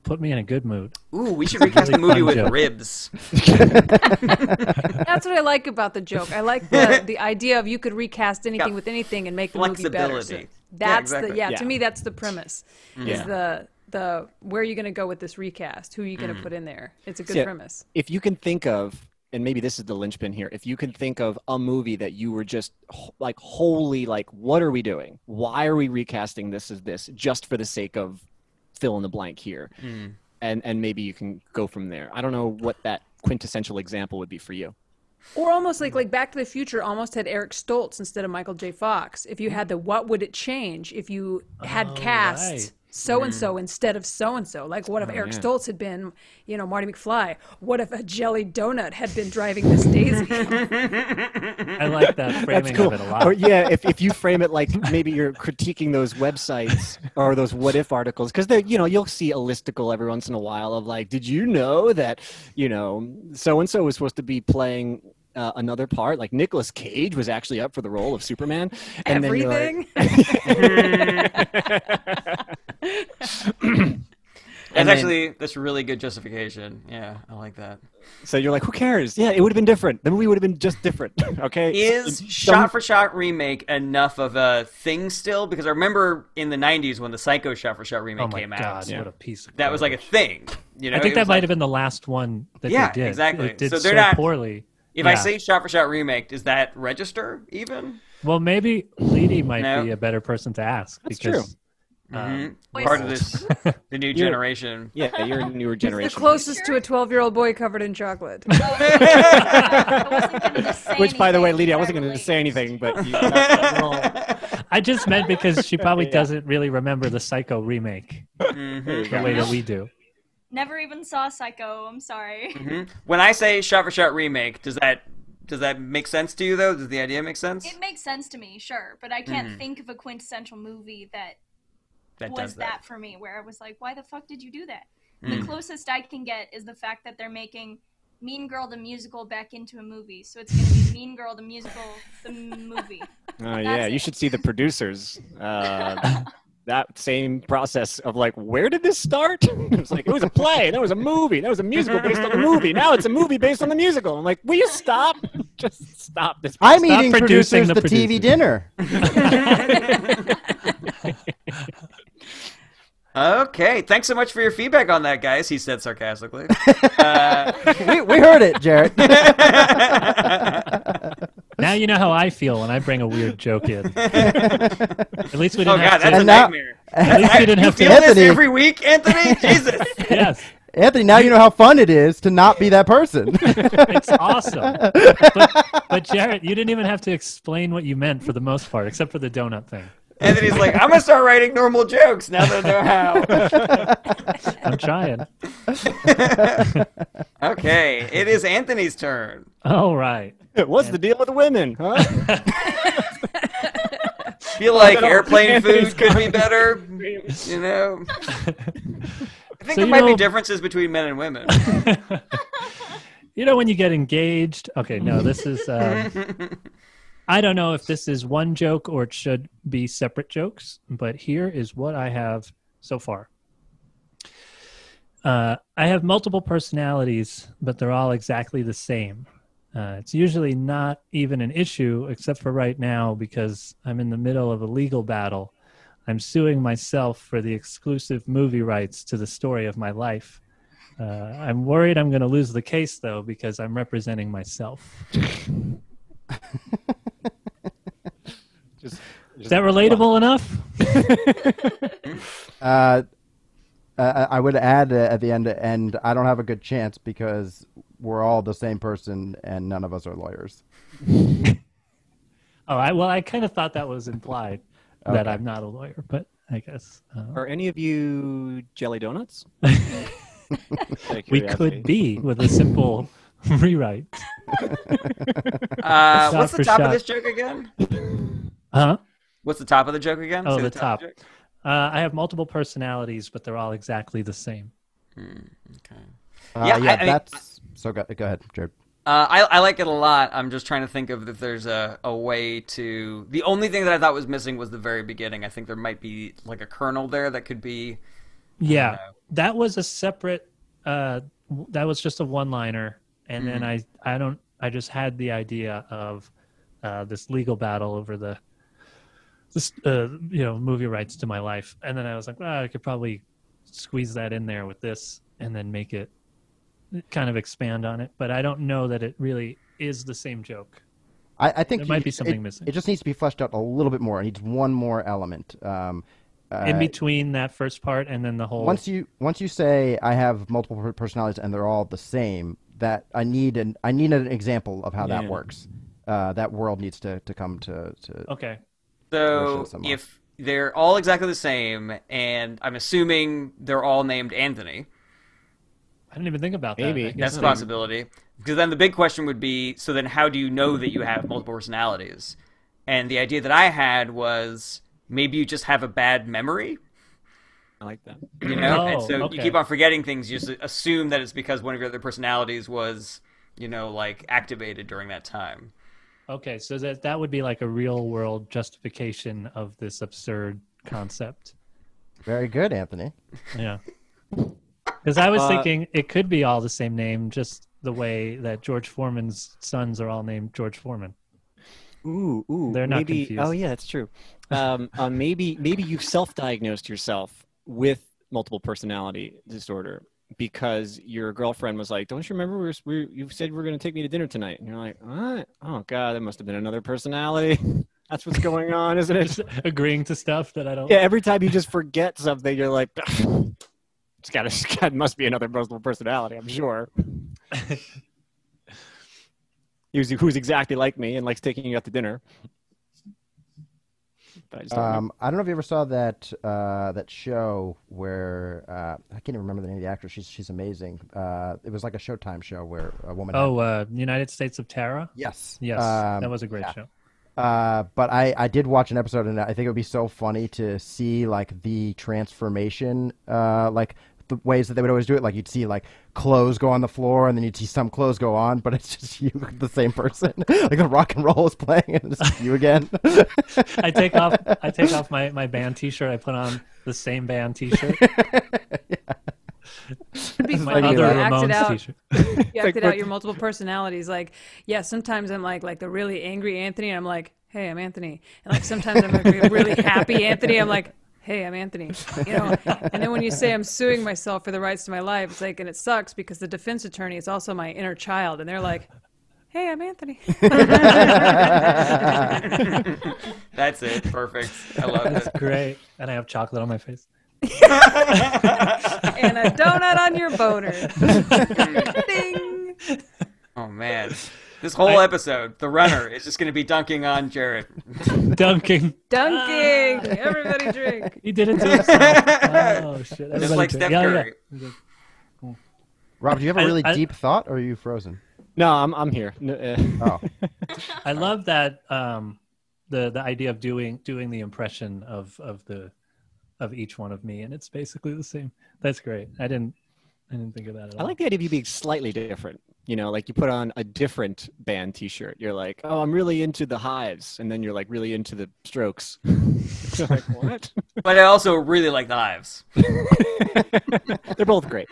put me in a good mood. Ooh, we should recast the movie with joke. ribs. That's what I like about the joke. I like the, the idea of you could recast anything Yeah. with anything and make the movie better. So Flexibility. Yeah, that's exactly. the yeah, Yeah. To me, that's the premise. Is Yeah. the the where are you going to go with this recast? Who are you going to Mm. put in there? It's a good Yeah. premise. if you can think of and maybe this is the linchpin here if you can think of a movie that you were just like wholly like what are we doing why are we recasting this as this just for the sake of fill in the blank here Mm. and and maybe you can go from there i don't know what that quintessential example would be for you Or almost like like Back to the Future almost had Eric Stoltz instead of Michael J. Fox. If you had the what would it change if you had Oh, cast right. So and so instead of so and so. Like, what if Eric yeah. Stoltz had been, you know, Marty McFly? What if a jelly donut had been driving this Daisy? I like that framing That's cool. of it a lot. Or yeah, if, if you frame it like maybe you're critiquing those websites or those what if articles, because they you know you'll see a listicle every once in a while of like, did you know that you know so and so was supposed to be playing. Uh, another part, like Nicolas Cage, was actually up for the role of Superman, and then you're like- Everything. That's then- actually that's really good justification. Yeah, I like that. so you're like, who cares? Yeah, it would have been different. The movie would have been just different. Okay, Is Some- shot for shot remake enough of a thing still? Because I remember in the '90s when the Psycho shot for shot remake oh my came god, out, Yeah. what a piece of that was like a thing. You know, I think that might like- have been the last one that Yeah, they did. exactly. It did So so, they're not- poorly. If Yeah. I say shot for shot remake, does that register even? well, maybe Leedy might No. be a better person to ask That's because Mhm. Um, Wait, Part of this, the new You're- generation. Yeah, you're a newer He's the closest to a 12 year old boy covered in chocolate. I wasn't say Which, by the way, anything, Lydia, I wasn't going to say anything, but you. I just meant because she probably Yeah. doesn't really remember the Psycho remake Mhm. the way that we do. Never even saw Psycho. I'm sorry. Mhm. When I say shot for shot remake, does that does that make sense to you though? Does the idea make sense? It makes sense to me, sure, but I can't think of a quintessential movie that, That was does that. for me, where I was like, why the fuck did you do that? Mm. The closest I can get is the fact that they're making Mean Girl the musical back into a movie, so it's gonna be Mean Girl the musical the movie. Oh yeah, That's you should see the producers. Uh, that same process of like, where did this start? it was like it was a play, that was a movie, that was a musical based on the movie. Now it's a movie based on the musical. I'm like, will you stop? Just stop this. I'm Stop eating producing producers the the, TV producers. Dinner. Okay, thanks so much for your feedback on that, guys. He said sarcastically. uh, we, we heard it, Jarrett. Now you know how I feel when I bring a weird joke in. At least we oh didn't god, have that's to. a And now- nightmare. At least we didn't you have feel to. this Anthony. every week, Anthony? Jesus. Yes, Anthony, now you know how fun it is to not be that person. it's awesome. But, but Jarrett, you didn't even have to explain what you meant for the most part, except for the donut thing. Anthony's like, I'm gonna start writing normal jokes now that I know how. I'm trying. okay, it is Anthony's turn. All right. What's the deal with the women? Huh? Feel like airplane food could be better. You know, I think So there you might be differences between men and women. You know when you get engaged? Okay, no, this is. Uh, I don't know if this is one joke or it should be separate jokes, but here is what I have so far. Uh, I have multiple personalities, but they're all exactly the same. Uh, it's usually not even an issue, except for right now because I'm in the middle of a legal battle. I'm suing myself for the exclusive movie rights to the story of my life. Uh, I'm worried I'm going to lose the case, though, because I'm representing myself. Just, Is that relatable enough? uh, uh, I would add uh, at the end, and I don't have a good chance because we're all the same person and none of us are lawyers. Oh, well, I kind of thought that was implied that I'm not a lawyer, but I guess uh, Are any of you jelly donuts? We could be with a simple rewrite. Uh, what's the for top of this joke again? Huh? What's the top of the joke again? Oh, Say the top. of joke. Uh, I have multiple personalities, but they're all exactly the same. Okay. Uh, Yeah, yeah, I- I mean- that's so. Go, go ahead, Jarrett. Uh, I, I like it a lot. I'm just trying to think of if there's a, a way to. The only thing that I thought was missing was the very beginning. I think there might be like a kernel there that could be. Yeah, that was a separate. Uh, that was just a one-liner, and then I, I don't, I just had the idea of uh, this legal battle over the, this, uh, you know, movie rights to my life, and then I was like, well, I could probably squeeze that in there with this, and then make it kind of expand on it. But I don't know that it really is the same joke. I, I think There might be something it, missing. It just needs to be fleshed out a little bit more. It needs one more element. Um, in uh, between that first part and then the whole. once you once you say I have multiple personalities and they're all the same, that I need an I need an example of how that works. Uh, that world needs to, to come to, to okay. So if they're all exactly the same, and I'm assuming they're all named Anthony. I didn't even think about that. Maybe. That's a possibility. Because then the big question would be so then how do you know that you have multiple personalities? And the idea that I had was maybe you just have a bad memory, I like that. you know? and Oh, so okay. you keep on forgetting things, you just assume that it's because one of your other personalities was, you know, like activated during that time. Okay, so that that would be like a real world justification of this absurd concept. Very good, Anthony. Yeah. Because I was Uh, thinking it could be all the same name, just the way that George Foreman's sons are all named George Foreman. Ooh, ooh. They're not maybe, confused. Oh yeah, that's true. Um, uh, maybe maybe you self-diagnosed yourself with multiple personality disorder because your girlfriend was like, "Don't you remember we were, we you said were going to take me to dinner tonight?" And you're like, "What? Oh God, that must have been another personality. that's what's going on, isn't it?" Agreeing to stuff that I don't. Yeah. Every time you just forget something, you're like, "It's got to must be another multiple personality. I'm sure." Who's, who's exactly like me and likes taking you out to dinner. But I just don't. Um, I don't know if you ever saw that uh, that show where uh, I can't even remember the name of the actress. She's she's amazing. Uh, it was like a Showtime show where a woman. had- Oh, uh, United States of Tara. yes, Yes, Um, that was a great yeah. show. Uh, but I, I did watch an episode and I think it would be so funny to see like the transformation, uh, like the ways that they would always do it. Like you'd see like clothes go on the floor and then you'd see some clothes go on, but it's just you, the same person. like the rock and roll is playing and it's you again. I take off I take off my, my band T-shirt. I put on the same band T-shirt. It'd be This is My funny like if other you acted out. T-shirt. You acted out your multiple personalities. Like, yeah, sometimes I'm like like the really angry Anthony, and I'm like, hey, I'm Anthony. And like sometimes I'm like a really happy Anthony. I'm like, hey, I'm Anthony. You know. And then when you say I'm suing myself for the rights to my life, it's like, and it sucks because the defense attorney is also my inner child, and they're like, hey, I'm Anthony. That's it. Perfect. I love it. Great. And I have chocolate on my face. and a donut on your boner. Ding. Man. This whole I- episode, the runner is just going to be dunking on Jarrett. Dunking. Dunking. Everybody drink. He did it to himself. Oh shit. Just Everybody like drink. Steph Yeah, Curry. yeah. Rob, do you have a really I- deep thought or are you frozen? No, I'm I'm here. Uh, Oh, I love that um, the the idea of doing doing the impression of of the of each one of me, and it's basically the same. That's great. I didn't I didn't think of that at I all. I like the idea of you being slightly different. You know, like you put on a different band T-shirt. You're like, oh, I'm really into the Hives, and then you're like really into the Strokes. Like what? But I also really like the Hives. They're both great.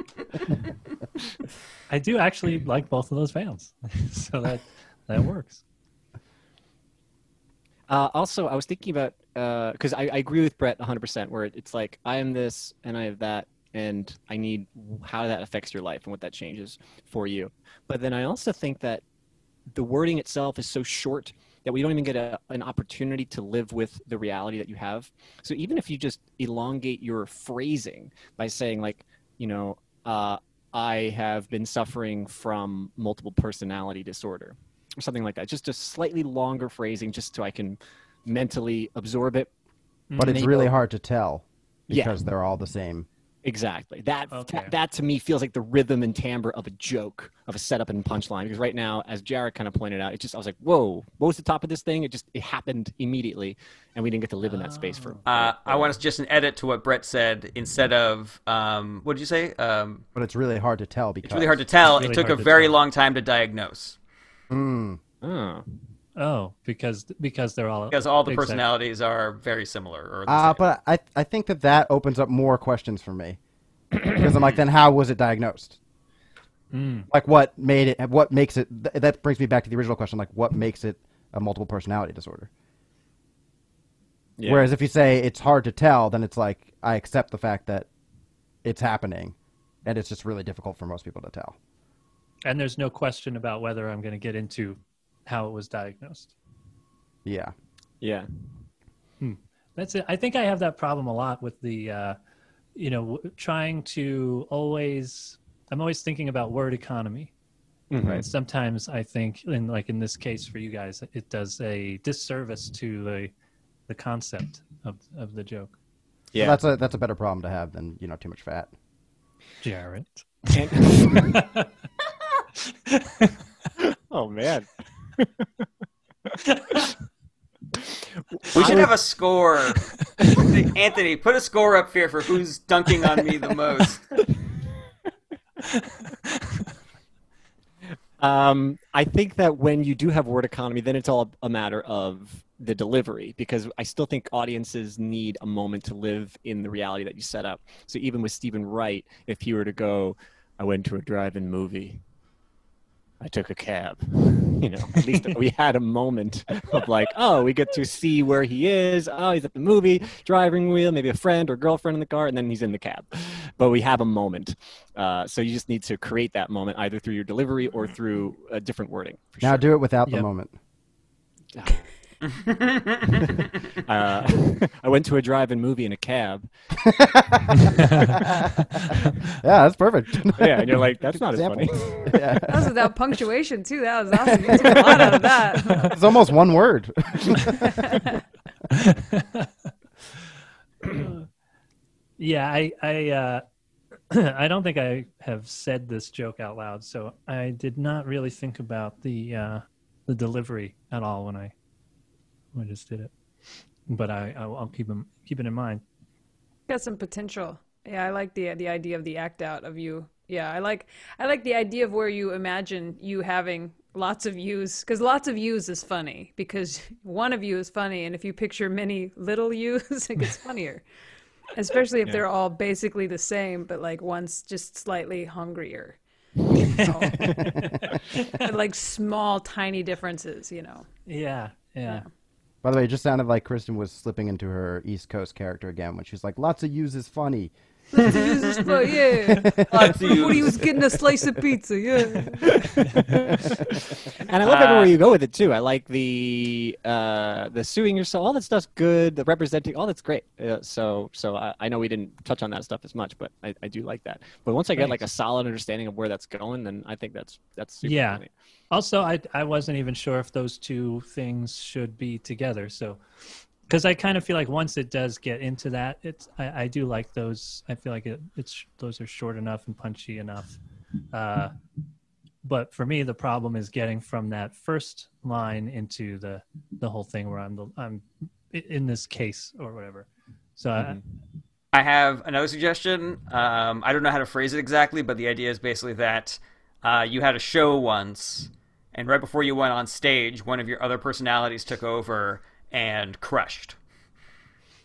I do actually like both of those bands, so that that works. Uh, also, I was thinking about because I, I agree with Brett 100%, where it's like I am this and I have that, and I need how that affects your life and what that changes for you. But then I also think that the wording itself is so short that we don't even get a, an opportunity to live with the reality that you have. So even if you just elongate your phrasing by saying like, you know, uh, I have been suffering from multiple personality disorder or something like that. Just a slightly longer phrasing, just so I can mentally absorb it. but And it's really go- hard to tell Yeah. because they're all the same. Exactly. That, Okay. that that to me feels like the rhythm and timbre of a joke, of a setup and punchline. Because right now, as Jarrett kind of pointed out, it just I was like, whoa, what was the top of this thing? It just it happened immediately, and we didn't get to live in that space for. Uh, I want to just an edit to what Brett said instead of um, what did you say? Um, But it's really hard to tell because it's really hard to tell. really it took a to very tell. long time to diagnose Mm. Oh. Oh, because because they're all because all the exactly. personalities are very similar. Or the Uh, same. but I I think that that opens up more questions for me because I'm like, then how was it diagnosed? Mm. Like, what made it? What makes it? th- That brings me back to the original question. Like, what makes it a multiple personality disorder? Yeah. Whereas if you say it's hard to tell, then it's like I accept the fact that it's happening, and it's just really difficult for most people to tell. And there's no question about whether I'm going to get into how it was diagnosed. Yeah. yeah. That's it. I think I have that problem a lot with the, uh, you know, w- trying to always. I'm always thinking about word economy, Mhm. right? Sometimes I think, in like in this case for you guys, it does a disservice to the the concept of of the joke. So Yeah. that's a that's a better problem to have than you know too much fat. Jarrett. Oh man. We should have a score. Anthony, put a score up here for who's dunking on me the most. Um, I think that when you do have word economy, then it's all a matter of the delivery because I still think audiences need a moment to live in the reality that you set up. So even with Steven Wright, if he were to go, I went to a drive-in movie. I took a cab. You know, at least we had a moment of like, oh, we get to see where he is. Oh, he's at the movie, driving wheel, maybe a friend or girlfriend in the car, and then he's in the cab. But we have a moment. Uh, so you just need to create that moment either through your delivery or through a different wording. For Now sure. do it without the Yep. moment. uh, I went to a drive-in movie in a cab. Yeah, that's perfect. Yeah, and you're like, that's not as funny. yeah. That was without punctuation too. That was awesome. You took a lot out of that. It's almost one word. Yeah, I I uh, I don't think I have said this joke out loud, so I did not really think about the uh, the delivery at all when I when I just did it. But I I'll, keep 'em- keep it in mind. Got some potential. Yeah, I like the the idea of the act out of you. Yeah, I like I like the idea of where you imagine you having lots of yous because lots of yous is funny because one of you is funny, and if you picture many little yous, it gets funnier. Especially if they're all basically the same, but like one's just slightly hungrier. You know? like small, tiny differences, you know. Yeah, yeah. By the way, it just sounded like Kristen was slipping into her East Coast character again when she's like, "Lots of use is funny." Lots of yous, but yeah. Lots of What he was getting a slice of pizza, yeah. And I love everywhere you go with it too. I like the uh, the suing yourself. All that stuff's good. The representing, all that's great. Uh, so so I, I know we didn't touch on that stuff as much, but I, I do like that. But once I get like a solid understanding of where that's going, then I think that's that's super Yeah. funny. Also, I I wasn't even sure if those two things should be together. So, because I kind of feel like once it does get into that, it's I, I do like those. I feel like it, it's those are short enough and punchy enough. Uh, but for me, the problem is getting from that first line into the the whole thing where I'm the I'm in this case or whatever. So I, I have another suggestion. Um, I don't know how to phrase it exactly, but the idea is basically that uh, you had a show once, and right before you went on stage, one of your other personalities took over and crushed.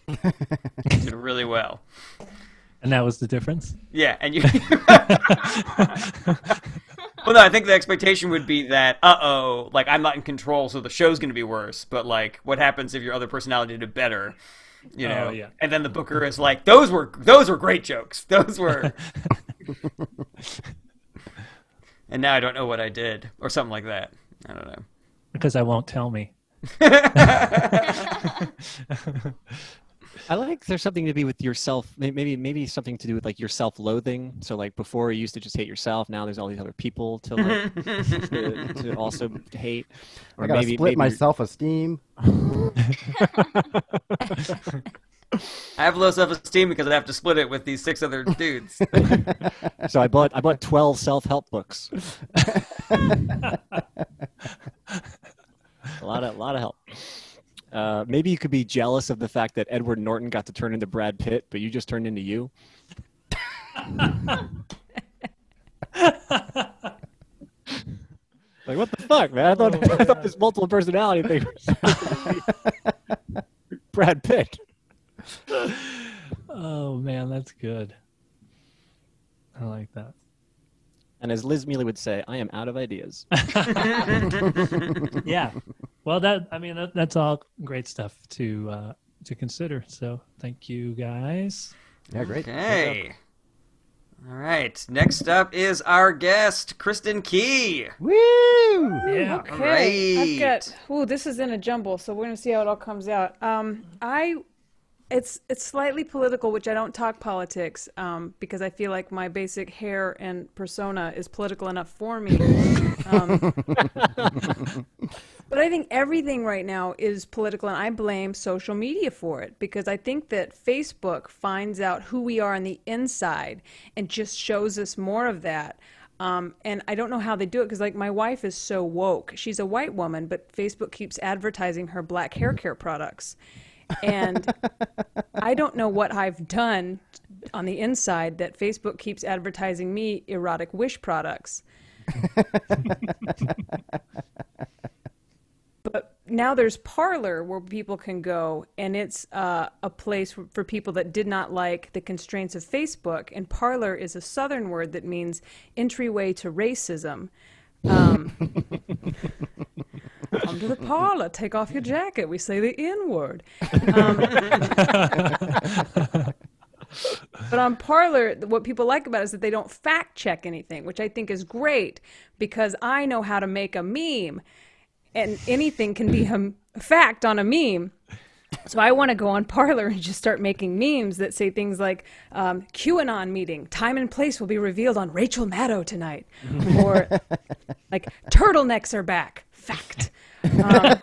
Did really well. and that was the difference. Yeah, and you. well, no, I think the expectation would be that, uh oh, like I'm not in control, so the show's going to be worse. But like, what happens if your other personality did better? You know, Oh, yeah. and then the booker is like, "Those were those were great jokes. Those were." and now I don't know what I did, or something like that. I don't know. Because I won't tell me. I like there's something to be with yourself. Maybe maybe something to do with like your self-loathing. So like before you used to just hate yourself. Now there's all these other people to like to, to also hate. I gotta split my self-esteem. I have low self-esteem because I have to split it with these six other dudes. So I bought I bought twelve self-help books. a lot of a lot of help. Uh, maybe you could be jealous of the fact that Edward Norton got to turn into Brad Pitt, but you just turned into you. like what the fuck, man? I thought I thought this multiple personality thing. was Brad Pitt. Oh man, that's good. I like that. And as Liz Miele would say, I am out of ideas. yeah. Well, that I mean that, that's all great stuff to uh, to consider. So thank you guys. Yeah, great. Okay. All right. Next up is our guest, Kristen Key. Woo! Yeah. Okay, I've got. Ooh, this is in a jumble, so we're gonna see how it all comes out. Um, I it's it's slightly political, which I don't talk politics um, because I feel like my basic hair and persona is political enough for me. Um, but I think everything right now is political, and I blame social media for it because I think that Facebook finds out who we are on the inside and just shows us more of that. Um, and I don't know how they do it because, like, my wife is so woke. She's a white woman, but Facebook keeps advertising her black hair care products. And I don't know what I've done on the inside that Facebook keeps advertising me erotic wish products. but now there's Parler where people can go, and it's uh, a place for, people that did not like the constraints of Facebook. And Parlor is a Southern word that means entryway to racism. Um, come to the parlor, take off your jacket. We say the N word. Um, but on Parler, what people like about it is that they don't fact check anything, which I think is great because I know how to make a meme, and anything can be a fact on a meme. So I want to go on Parler and just start making memes that say things like um, QAnon meeting, time and place will be revealed on Rachel Maddow tonight, or like turtlenecks are back, fact. Um,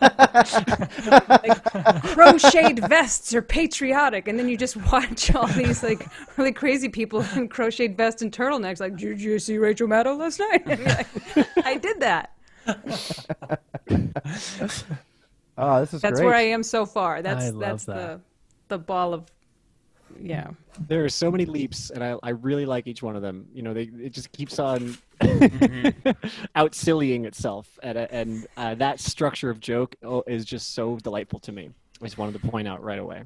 like, crocheted vests are patriotic, and then you just watch all these like really crazy people in crocheted vests and turtlenecks. Like, did you see Rachel Maddow last night? Like, I did that. Oh, this is That's great. where I am so far. That's that's that. the the ball of yeah. There are so many leaps, and I, I really like each one of them. You know, they it just keeps on out sillying itself, and and uh, that structure of joke oh, is just so delightful to me. I just wanted to point out right away.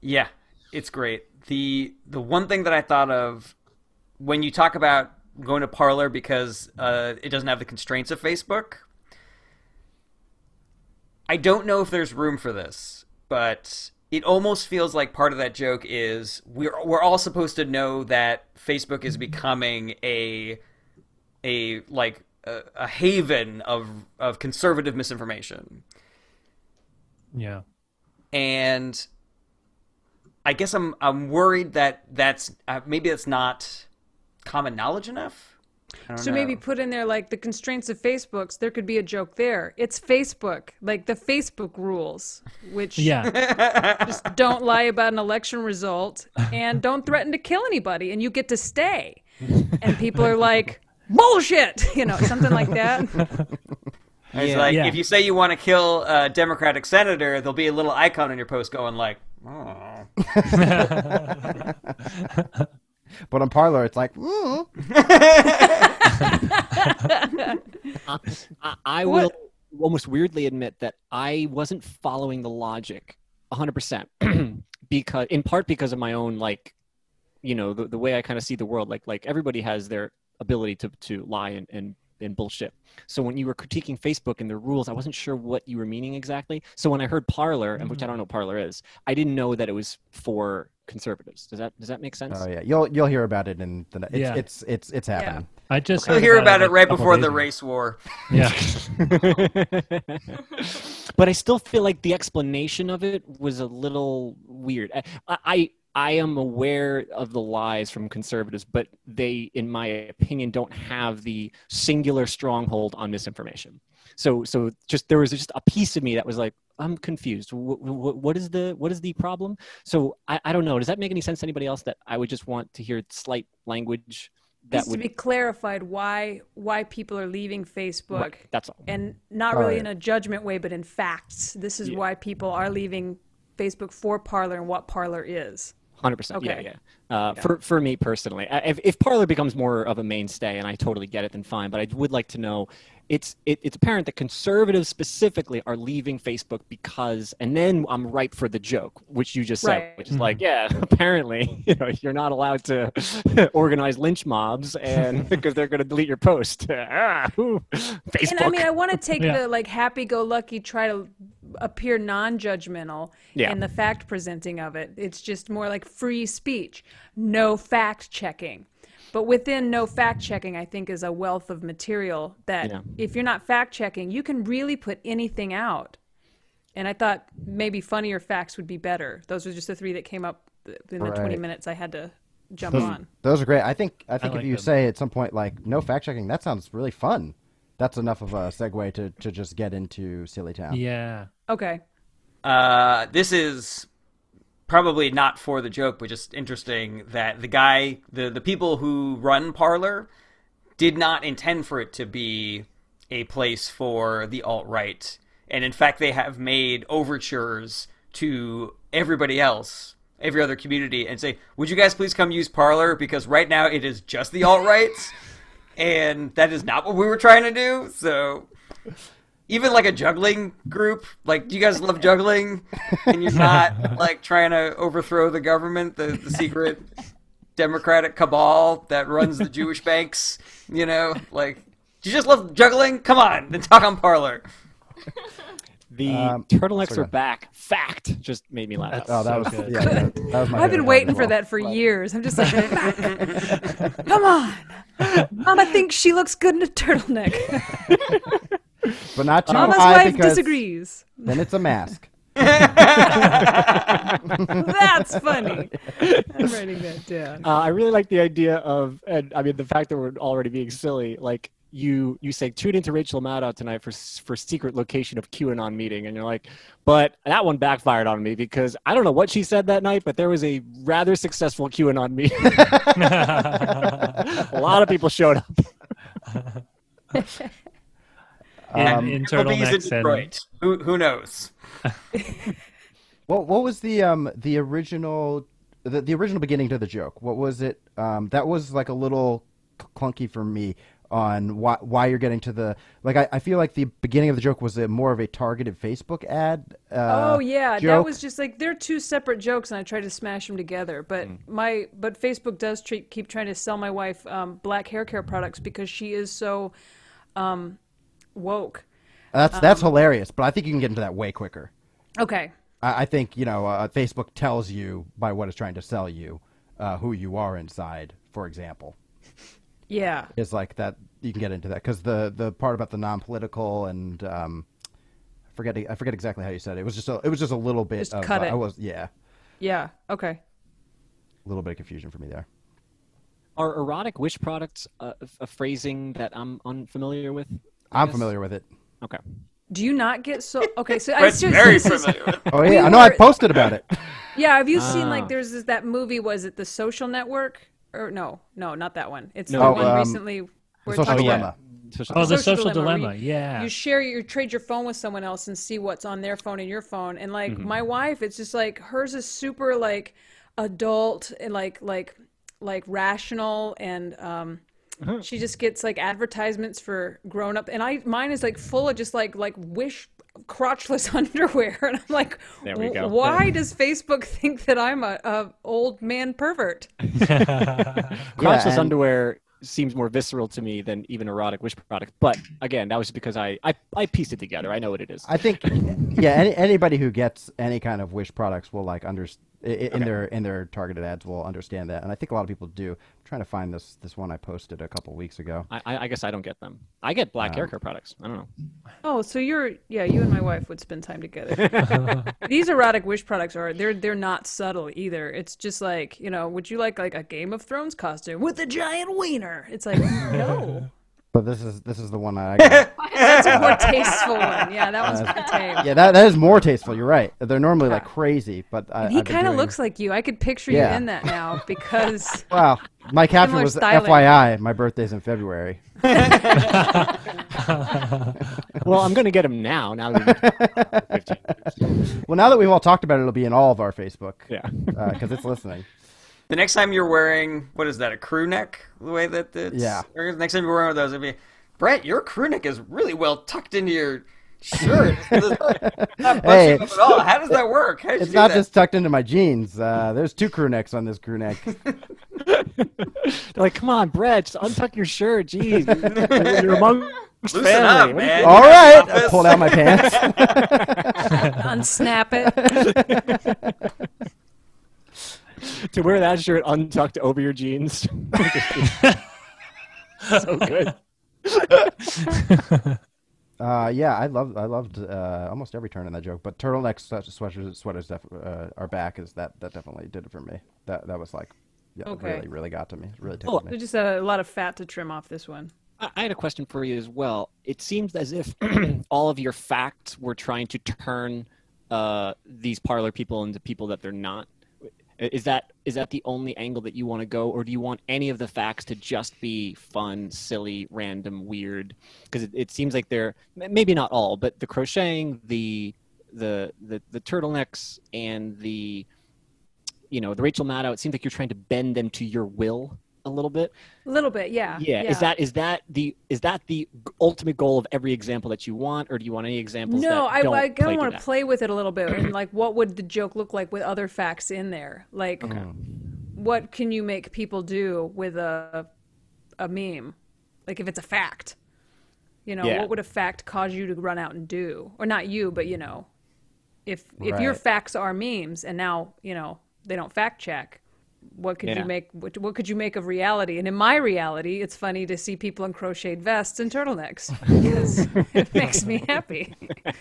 Yeah, it's great. the The one thing that I thought of when you talk about going to Parler because uh, it doesn't have the constraints of Facebook, I don't know if there's room for this, but it almost feels like part of that joke is we're we're all supposed to know that Facebook is becoming a a like a, a haven of of conservative misinformation. Yeah. and I guess I'm I'm worried that that's uh, maybe that's not common knowledge enough. I don't So maybe put in there like the constraints of Facebook's. There could be a joke there. It's Facebook, like the Facebook rules, which Yeah. just don't lie about an election result and don't threaten to kill anybody, and you get to stay. And people are like, bullshit, you know, something like that. It's Yeah. like Yeah. if you say you want to kill a Democratic senator, there'll be a little icon on your post going like, "Oh." But on Parler, it's like, mm. I, I will almost weirdly admit that I wasn't following the logic 100% because in part because of my own like you know the, the way I kind of see the world like like everybody has their ability to to lie and and and bullshit. So when you were critiquing Facebook and the rules, I wasn't sure what you were meaning exactly. So when I heard Parler, and which I don't know what Parler is, I didn't know that it was for conservatives. Does that does that make sense? oh yeah, you'll you'll hear about it in the. It's Yeah. it's it's it's happening. I just You'll hear about it like, right before the race war. Yeah. but I still feel like the explanation of it was a little weird. I, I I am aware of the lies from conservatives, but they, in my opinion, don't have the singular stronghold on misinformation. So so just there was just a piece of me that was like, I'm confused. What, what is the what is the problem? So I, I don't know. Does that make any sense to anybody else? That I would just want to hear slight language that Needs to be clarified why why people are leaving Facebook. Right, that's all. and not All really right. in a judgment way, but in facts. This is Yeah. why people are leaving Facebook for Parler and what Parler is. Hundred percent. Okay. yeah. Uh, For for me personally, if if Parler becomes more of a mainstay, and I totally get it, then fine. But I would like to know, it's it, it's apparent that conservatives specifically are leaving Facebook because, and then I'm ripe for the joke, which you just said, Right. which is like, yeah, apparently, you know, you're not allowed to organize lynch mobs, and because they're going to delete your post. ah, ooh, Facebook. And I mean, I want to take Yeah. the like happy-go-lucky, try to appear non-judgmental Yeah. in the fact presenting of it. It's just more like free speech, no fact checking. But within no fact checking, I think is a wealth of material that Yeah. if you're not fact checking, you can really put anything out. and I thought maybe funnier facts would be better. Those were just the three that came up in the 20 minutes I had to jump Those, on. those are great. I think I think like if you them. say at some point like no fact checking, that sounds really fun. That's enough of a segue to, to just get into Silly Town. Yeah. Okay. Uh, this is probably not for the joke, but just interesting that the guy, the the people who run Parler, did not intend for it to be a place for the alt right, and in fact, they have made overtures to everybody else. Every other community and say, would you guys please come use Parler because right now it is just the alt rights, and that is not what we were trying to do. So even like a juggling group like do you guys love juggling and you're not like trying to overthrow the government the, the secret democratic cabal that runs the jewish banks you know like do you just love juggling come on then talk on parlor The Um, turtlenecks sorry. are back. Fact just made me laugh. That's Oh, that So was good. yeah. That, that was my. I've been waiting for that for years. I'm just like, come on. Mama thinks she looks good in a turtleneck. but not too Mama's high wife because disagrees. then it's a mask. That's funny. I'm writing that down. Uh, I really like the idea of, and I mean, the fact that we're already being silly. Like you, you say, tune into Rachel Maddow tonight for for secret location of QAnon meeting, and you're like, but that one backfired on me because I don't know what she said that night, but there was a rather successful QAnon meeting. a lot of people showed up. In, Um, in It'll in turtlenecks and Detroit. Who, who knows What what was the um the original the, the original beginning to the joke? What was it? Um, that was like a little clunky for me on why why you're getting to the like. I, I feel like the beginning of the joke was a more of a targeted Facebook ad. Uh, oh yeah, that was just like they're two separate jokes, and I tried to smash them together. But my but Facebook does treat, keep trying to sell my wife um, black hair care products because she is so um, woke. That's um, that's hilarious, but I think you can get into that way quicker. Okay, I, I think you know uh, Facebook tells you by what it's trying to sell you uh, who you are inside. For example, yeah, is like that. You can get into that because the the part about the non-political and um, I forget I forget exactly how you said it. It was just a, it was just a little bit Just of cut uh, it. I was yeah yeah, okay. a little bit of confusion for me there. Are erotic wish products a, a phrasing that I'm unfamiliar with? I I'm guess? familiar with it. Okay. Do you not get so okay? So I Brett's just, very this is- familiar with it. Oh yeah, I know I posted about it. Yeah, have you seen Ah. like there's this, that movie? Was it The Social Network? Or no, no, not that one. It's No. the Oh, one um, recently. Where it Social talks about- dilemma. Oh, the Social social dilemma, dilemma. where Yeah. You share your trade your phone with someone else and see what's on their phone and your phone. And like my wife, it's just like hers is super like adult and like like like rational and um Mm-hmm. she just gets like advertisements for grown up and I mine is like full of just like like wish crotchless underwear and I'm like There we go. why mm-hmm. does Facebook think that I'm a, a old man pervert? Crotchless and- underwear seems more visceral to me than even erotic wish product. But again, that was because I, I, I pieced it together. I know what it is. I think yeah, any, anybody who gets any kind of Wish products will like under i- i- in their in their targeted ads will understand that, and I think a lot of people do. I'm trying to find this this one I posted a couple weeks ago. I, I I guess I don't get them. I get black um, hair care products. I don't know. Oh, so you're yeah, you and my wife would spend time together. These erotic wish products are they're they're not subtle either. It's just like, you know, would you like like a Game of Thrones costume with a giant wiener? It's like, no. But this is this is the one I got. That's a more tasteful one. Yeah, that one's uh, pretty tame. yeah, that that is more tasteful. You're right. They're normally like crazy, but I, He kind of doing- looks like you. I could picture Yeah. you in that now because Wow, my caption was styling. FYI. My birthday's in February. Well, I'm gonna get him now. Now that we've 15. Well, now that we've all talked about it, it'll be in all of our Facebook. Yeah. Uh, because it's listening. The next time you're wearing what is that? A crew neck? The way that it's Yeah. or Next time you're wearing one of those, it'd be Brett. Your crew neck is really well tucked into your shirt. Not Hey. up at all. How does that work? How It's not that? just tucked into my jeans. Uh, there's two crew necks on this crew neck. They're like, come on, Brett, just untuck your shirt. Jeez, you're, you're among Loosen family. up, What you man. all right, I pulled out my pants. unsnap it. To wear that shirt untucked over your jeans. so good. Uh, yeah, I loved I loved uh, almost every turn in that joke, but turtleneck sweaters sweaters def- uh, are back. Is that that definitely did it for me? That that was like, yeah, Okay. really really got to me. Really Oh, tickled me. There's just a lot of fat to trim off this one. I I had a question for you as well. It seems as if all of your facts were trying to turn uh, these Parler people into people that they're not. Is that is that the only angle that you want to go, or do you want any of the facts to just be fun, silly, random, weird? Because it, it seems like they're maybe not all, but the crocheting, the the the, the turtlenecks, and the you know the Rachel Maddow. It seems like you're trying to bend them to your will a little bit. A little bit, yeah. Yeah. Is that is that the is that the ultimate goal of every example that you want, or do you want any examples? No, I, I kind of want to play with it a little bit, and like, what would the joke look like with other facts in there? Like, what can you make people do with a a meme? Like, if it's a fact, you know, Yeah. what would a fact cause you to run out and do, or not you, but you know, if if your facts are memes, and now you know they don't fact check. What could Yeah. you make? What, what could you make of reality? And in my reality, it's funny to see people in crocheted vests and turtlenecks because it makes me happy.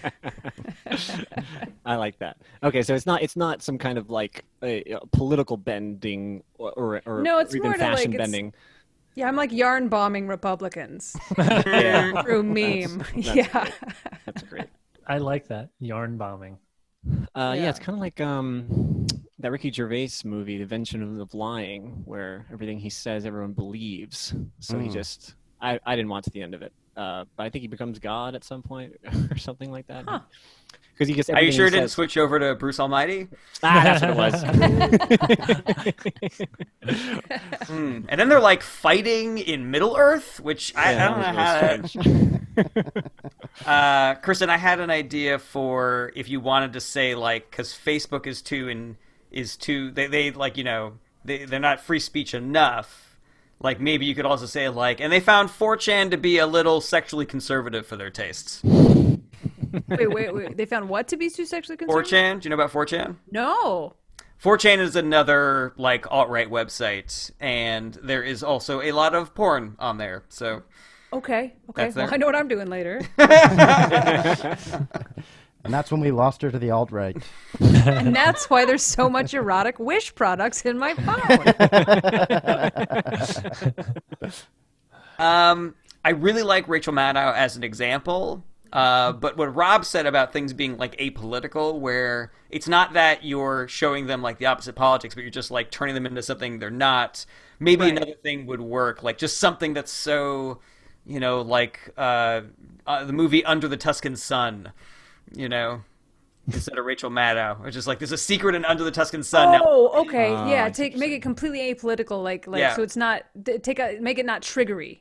I like that. Okay, so it's not it's not some kind of like a, a political bending or or, or No, it's or even more to, like, bending. Yeah, I'm like yarn bombing Republicans Yeah, through meme. yeah. that's great. I like that yarn bombing. Uh, yeah. Yeah. it's kind of like um, that Ricky Gervais movie, The Invention of Lying, where everything he says everyone believes. So he Mm. just I, I didn't watch the end of it, uh, but I think he becomes God at some point or something like that. Huh. Because he gets. Are you sure he it didn't says- switch over to Bruce Almighty? Ah, that's what it was. Hmm. And then they're like fighting in Middle Earth, which I, Yeah, I don't know that how. was really That... uh, Kristen, I had an idea for if you wanted to say like because Facebook is too and is too they they like you know they they're not free speech enough. Like maybe you could also say like, and they found 4chan to be a little sexually conservative for their tastes. Wait, wait, wait. They found what to be too sexually conservative? 4chan, do you know about 4chan? No. 4chan is another like alt-right website, and there is also a lot of porn on there. So Okay. Okay. Well. I know what I'm doing later. And that's when we lost her to the alt right. and that's why there's so much erotic Wish products in my phone. Um, I really like Rachel Maddow as an example. Uh, but what Rob said about things being like apolitical, where it's not that you're showing them like the opposite politics, but you're just like turning them into something they're not. Maybe Right. another thing would work, like just something that's so, you know, like uh, uh, the movie Under the Tuscan Sun, you know, instead of Rachel Maddow, it's just like there's a secret in Under the Tuscan Sun. Now, oh, okay. Ah, I yeah, take make it completely apolitical, like like Yeah. so it's not take a make it not triggery.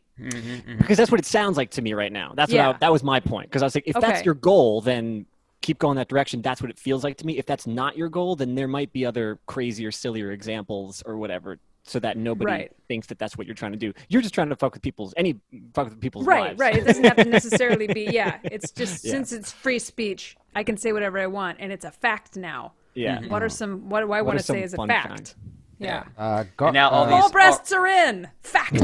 because that's what it sounds like to me right now. That's what Yeah. I, that was my point. Because I was like, if that's your goal, then keep going that direction. That's what it feels like to me. If that's not your goal, then there might be other crazier, sillier examples or whatever, so that nobody Right. thinks that that's what you're trying to do. You're just trying to fuck with people's any fuck with people's Right, lives. right. It doesn't have to necessarily be. Yeah, it's just Yeah. since it's free speech, I can say whatever I want, and it's a fact now. Yeah. What are some? What do I What want to say some as a fun fact? Yeah. Uh, Gar- now all uh, these- All breasts are in. Fact.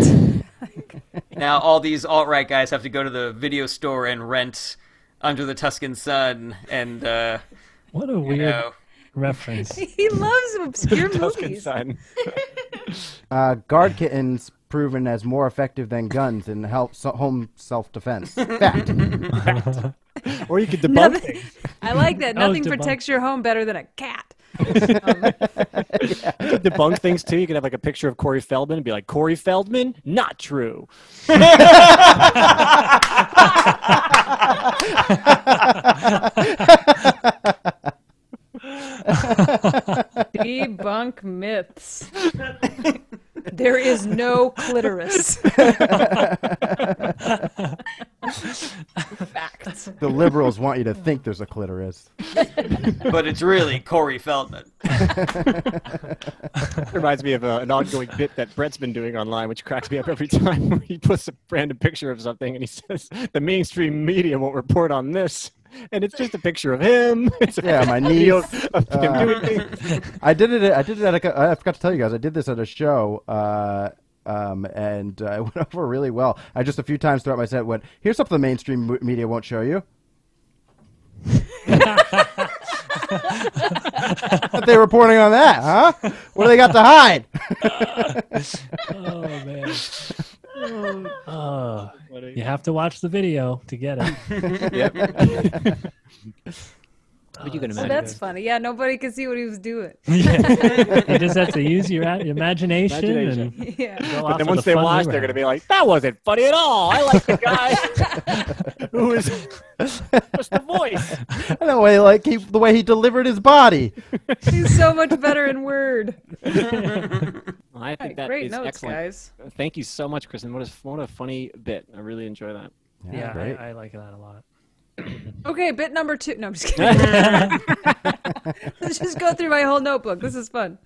now all these alt-right guys have to go to the video store and rent Under the Tuscan Sun and. Uh, What a weird know, reference. he loves obscure Tuscan movies. Sun. Uh, guard kittens proven as more effective than guns in help so- home self-defense. Fact. or you could debunk Nothing- things. I like that. Oh, Nothing debunk. protects your home better than a cat. You could debunk things too. You could have like a picture of Corey Feldman and be like, Corey Feldman, not true. Debunk myths. there is no clitoris. Facts. The liberals want you to think there's a clitoris. but it's really Corey Feldman. Reminds me of uh, an ongoing bit that Brett's been doing online, which cracks me up every time. He puts a random picture of something and he says, "The mainstream media won't report on this," and it's just a picture of him. It's Yeah, my video niece, of him uh, doing things. I did it. I did it at. A, I forgot to tell you guys. I did this at a show. Uh, um, and uh, it went over really well. I just a few times throughout my set went, "Here's something the mainstream mo- media won't show you." what they reporting on that, huh? What do they got to hide? Oh man. Oh, oh you have to watch the video to get it. But you oh, can Oh, Well, imagine. that's funny. Yeah, nobody could see what he was doing. Yeah. you just have to use your imagination. Imagination. And Yeah. But then once the they watch, we they're going to be like, "That wasn't funny at all. I like the guy who is just the voice." the way like he, the way he delivered his body. He's so much better in Word. I think Right, that great is notes, excellent. guys. Thank you so much, Kristen. What a what a funny bit. I really enjoy that. Yeah, great. I, I like that a lot. Okay, bit number two. No, I'm just kidding. Let's just go through my whole notebook. This is fun.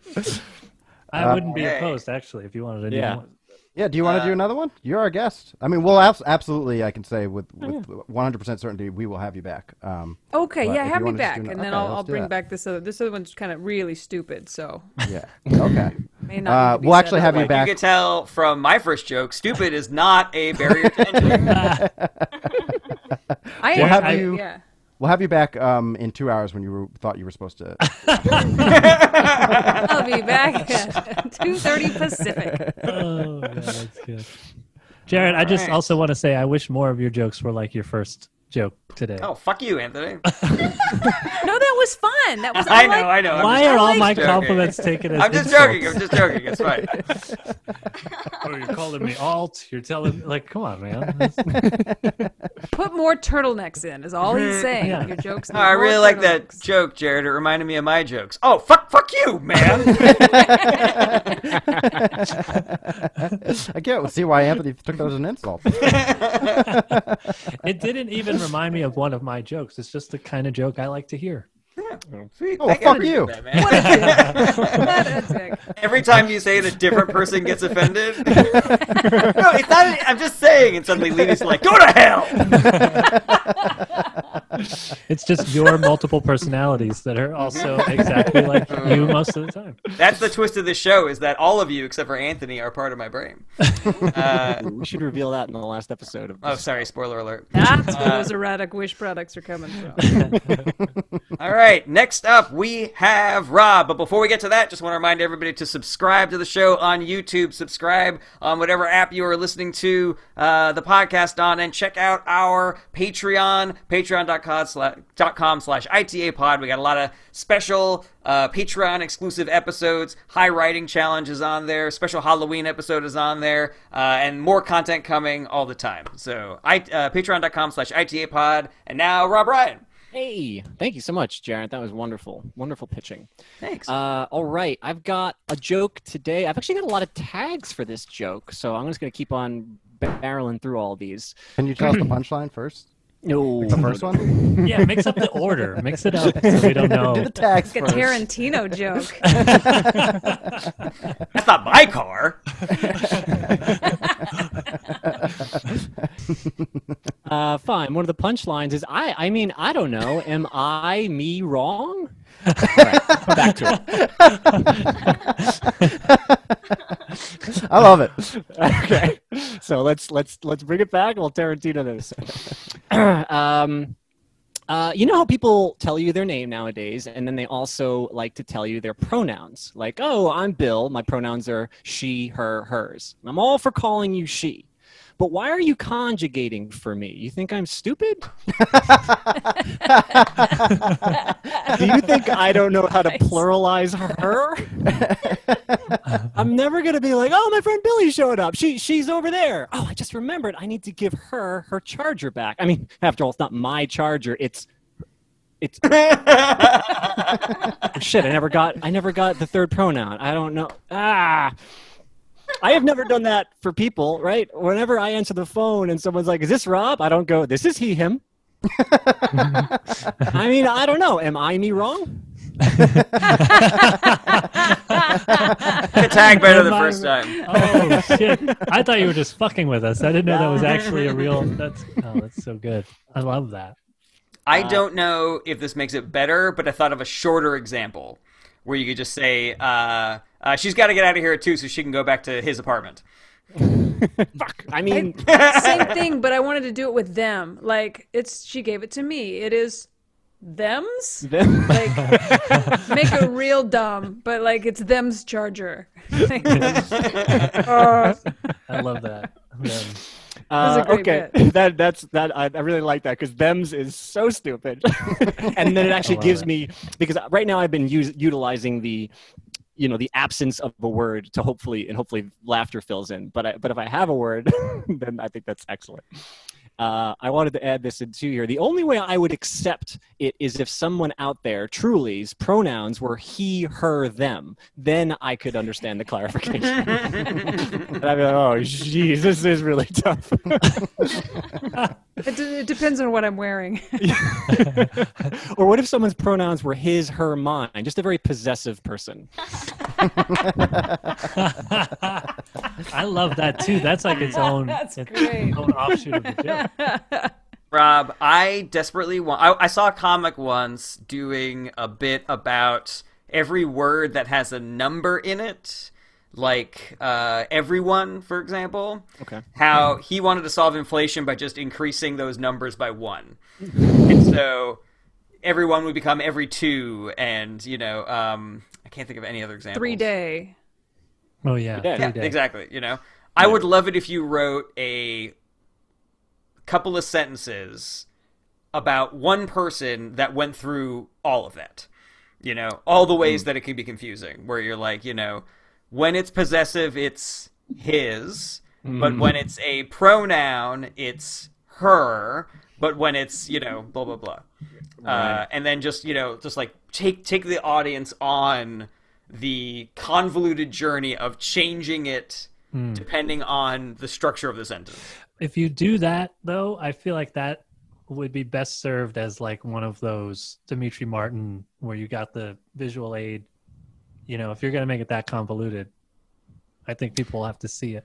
I Uh, wouldn't be okay. opposed actually if you wanted to do Yeah. one. Yeah, do you want to Uh, do another one? You're our guest. I mean, we'll abs- absolutely. I can say with with 100 percent certainty we will have you back. Um, Okay, But yeah, if have you me wanna just back, do an- and then okay, I'll, let's I'll do bring that. back this other. This other one's kind of really stupid, so yeah. Okay. May not. Uh, need to be we'll actually have you loud. back. You could tell from my first joke, stupid is not a barrier to entry. I We'll have I- you- Yeah. We'll have you back um, in two hours when you were, thought you were supposed to. I'll be back at two thirty Pacific. Oh, yeah, that's good. Jarrett, I just Alright. also want to say I wish more of your jokes were like your first joke today. oh, fuck you, Anthony. No, that was fun. That was. I know, like- I know. I'm Why just- are all my joking. compliments taken as I'm just insults? joking. I'm just joking. It's fine. Oh, you're calling me alt. You're telling like, come on, man. Put more turtlenecks in. Is all he's saying. Yeah. Your jokes. Oh, I really like that joke, Jarrett. It reminded me of my jokes. Oh, fuck, fuck you, man. I can't see why Anthony took that as an insult. it didn't even remind me of one of my jokes. It's just the kind of joke I like to hear. Sweet. Oh, fuck you. that, man. What a dick. Every time you say it, a different person gets offended. no, it's not. I'm just saying. And suddenly, Lena's like, "Go to hell." It's just your multiple personalities that are also exactly like you most of the time. That's the twist of the show: is that all of you, except for Anthony, are part of my brain. Uh, we should reveal that in the last episode of oh, sorry. Spoiler alert. That's where Uh, those erratic wish products are coming from. All right, next up we have Rob. But before we get to that, just want to remind everybody to subscribe to the show on YouTube, subscribe on whatever app you are listening to uh, the podcast on, and check out our Patreon, patreon.com slash, dot com slash ITA pod. We got a lot of special uh, Patreon exclusive episodes, high writing challenges on there, special Halloween episode is on there, uh, and more content coming all the time. So, I, uh, patreon.com slash ITA pod. And now, Rob Ryan. Hey, thank you so much, Jarrett. That was wonderful. Wonderful pitching. Thanks. Uh, all right, I've got a joke today. I've actually got a lot of tags for this joke, so I'm just going to keep on barreling through all these. Can you tell us the punchline first? No, The first one? Yeah, mix up the order. Mix it up so we don't know. Do the tags Like a. Tarantino joke. That's not my car. Uh, fine. One of the punchlines is I. I mean, I don't know. Am I me wrong? Right, back to it. I love it. okay. So let's let's let's bring it back. We'll Tarantino this. um, uh, you know how people tell you their name nowadays, and then they also like to tell you their pronouns. Like, oh, I'm Bill. My pronouns are she, her, hers. I'm all for calling you she. But why are you conjugating for me? You think I'm stupid? Do you think I don't know how to pluralize her? I'm never gonna be like, oh, my friend Billy showed up. She she's over there. Oh, I just remembered. I need to give her her charger back. I mean, after all, it's not my charger. It's it's shit. I never got I never got the third pronoun. I don't know. Ah. I have never done that for people, right? Whenever I answer the phone and someone's like, "Is this Rob?" I don't go, "This is he him." I mean, I don't know. Am I me wrong? The tag better the first time. Oh shit! I thought you were just fucking with us. I didn't know that was actually a real. That's oh, that's so good. I love that. I uh, don't know if this makes it better, but I thought of a shorter example where you could just say, uh, uh, "She's got to get out of here too, so she can go back to his apartment." Fuck. I mean, Same thing, but I wanted to do it with them. Like it's she gave it to me. It is them's. them- Like make it real dumb, but like it's them's charger. Uh, I love that. Them. Uh, okay, bit. that that's that I, I really like that because them's is so stupid, and then it actually gives it. me because right now I've been us- utilizing the, you know, the absence of a word to hopefully and hopefully laughter fills in. But I, but if I have a word, then I think that's excellent. Uh, I wanted to add this in too here. The only way I would accept it is if someone out there, Truly's pronouns were he, her, them. Then I could understand the clarification. and I'd be like, oh, jeez, this is really tough. it, d- it depends on what I'm wearing. or what if someone's pronouns were his, her, mine? Just a very possessive person. I love that too. That's like its own, That's its great. own offshoot of the joke. Rob, I desperately want. I, I saw a comic once doing a bit about every word that has a number in it, like uh, everyone, for example. Okay. How he wanted to solve inflation by just increasing those numbers by one, and so everyone would become every two, and you know, um, I can't think of any other examples. Three day. Oh yeah, Yeah, Yeah, day. exactly. You know, I would love it if you wrote a couple of sentences about one person that went through all of that. You know, all the ways mm. that it can be confusing. Where you're like, you know, when it's possessive, it's his, but mm. when it's a pronoun, it's her. But when it's you know, blah blah blah, uh, and then just you know, just like take take the audience on the convoluted journey of changing it depending on the structure of the sentence. If you do that though, I feel like that would be best served as like one of those Demetri Martin where you got the visual aid. You know, if you're gonna make it that convoluted, I think people will have to see it.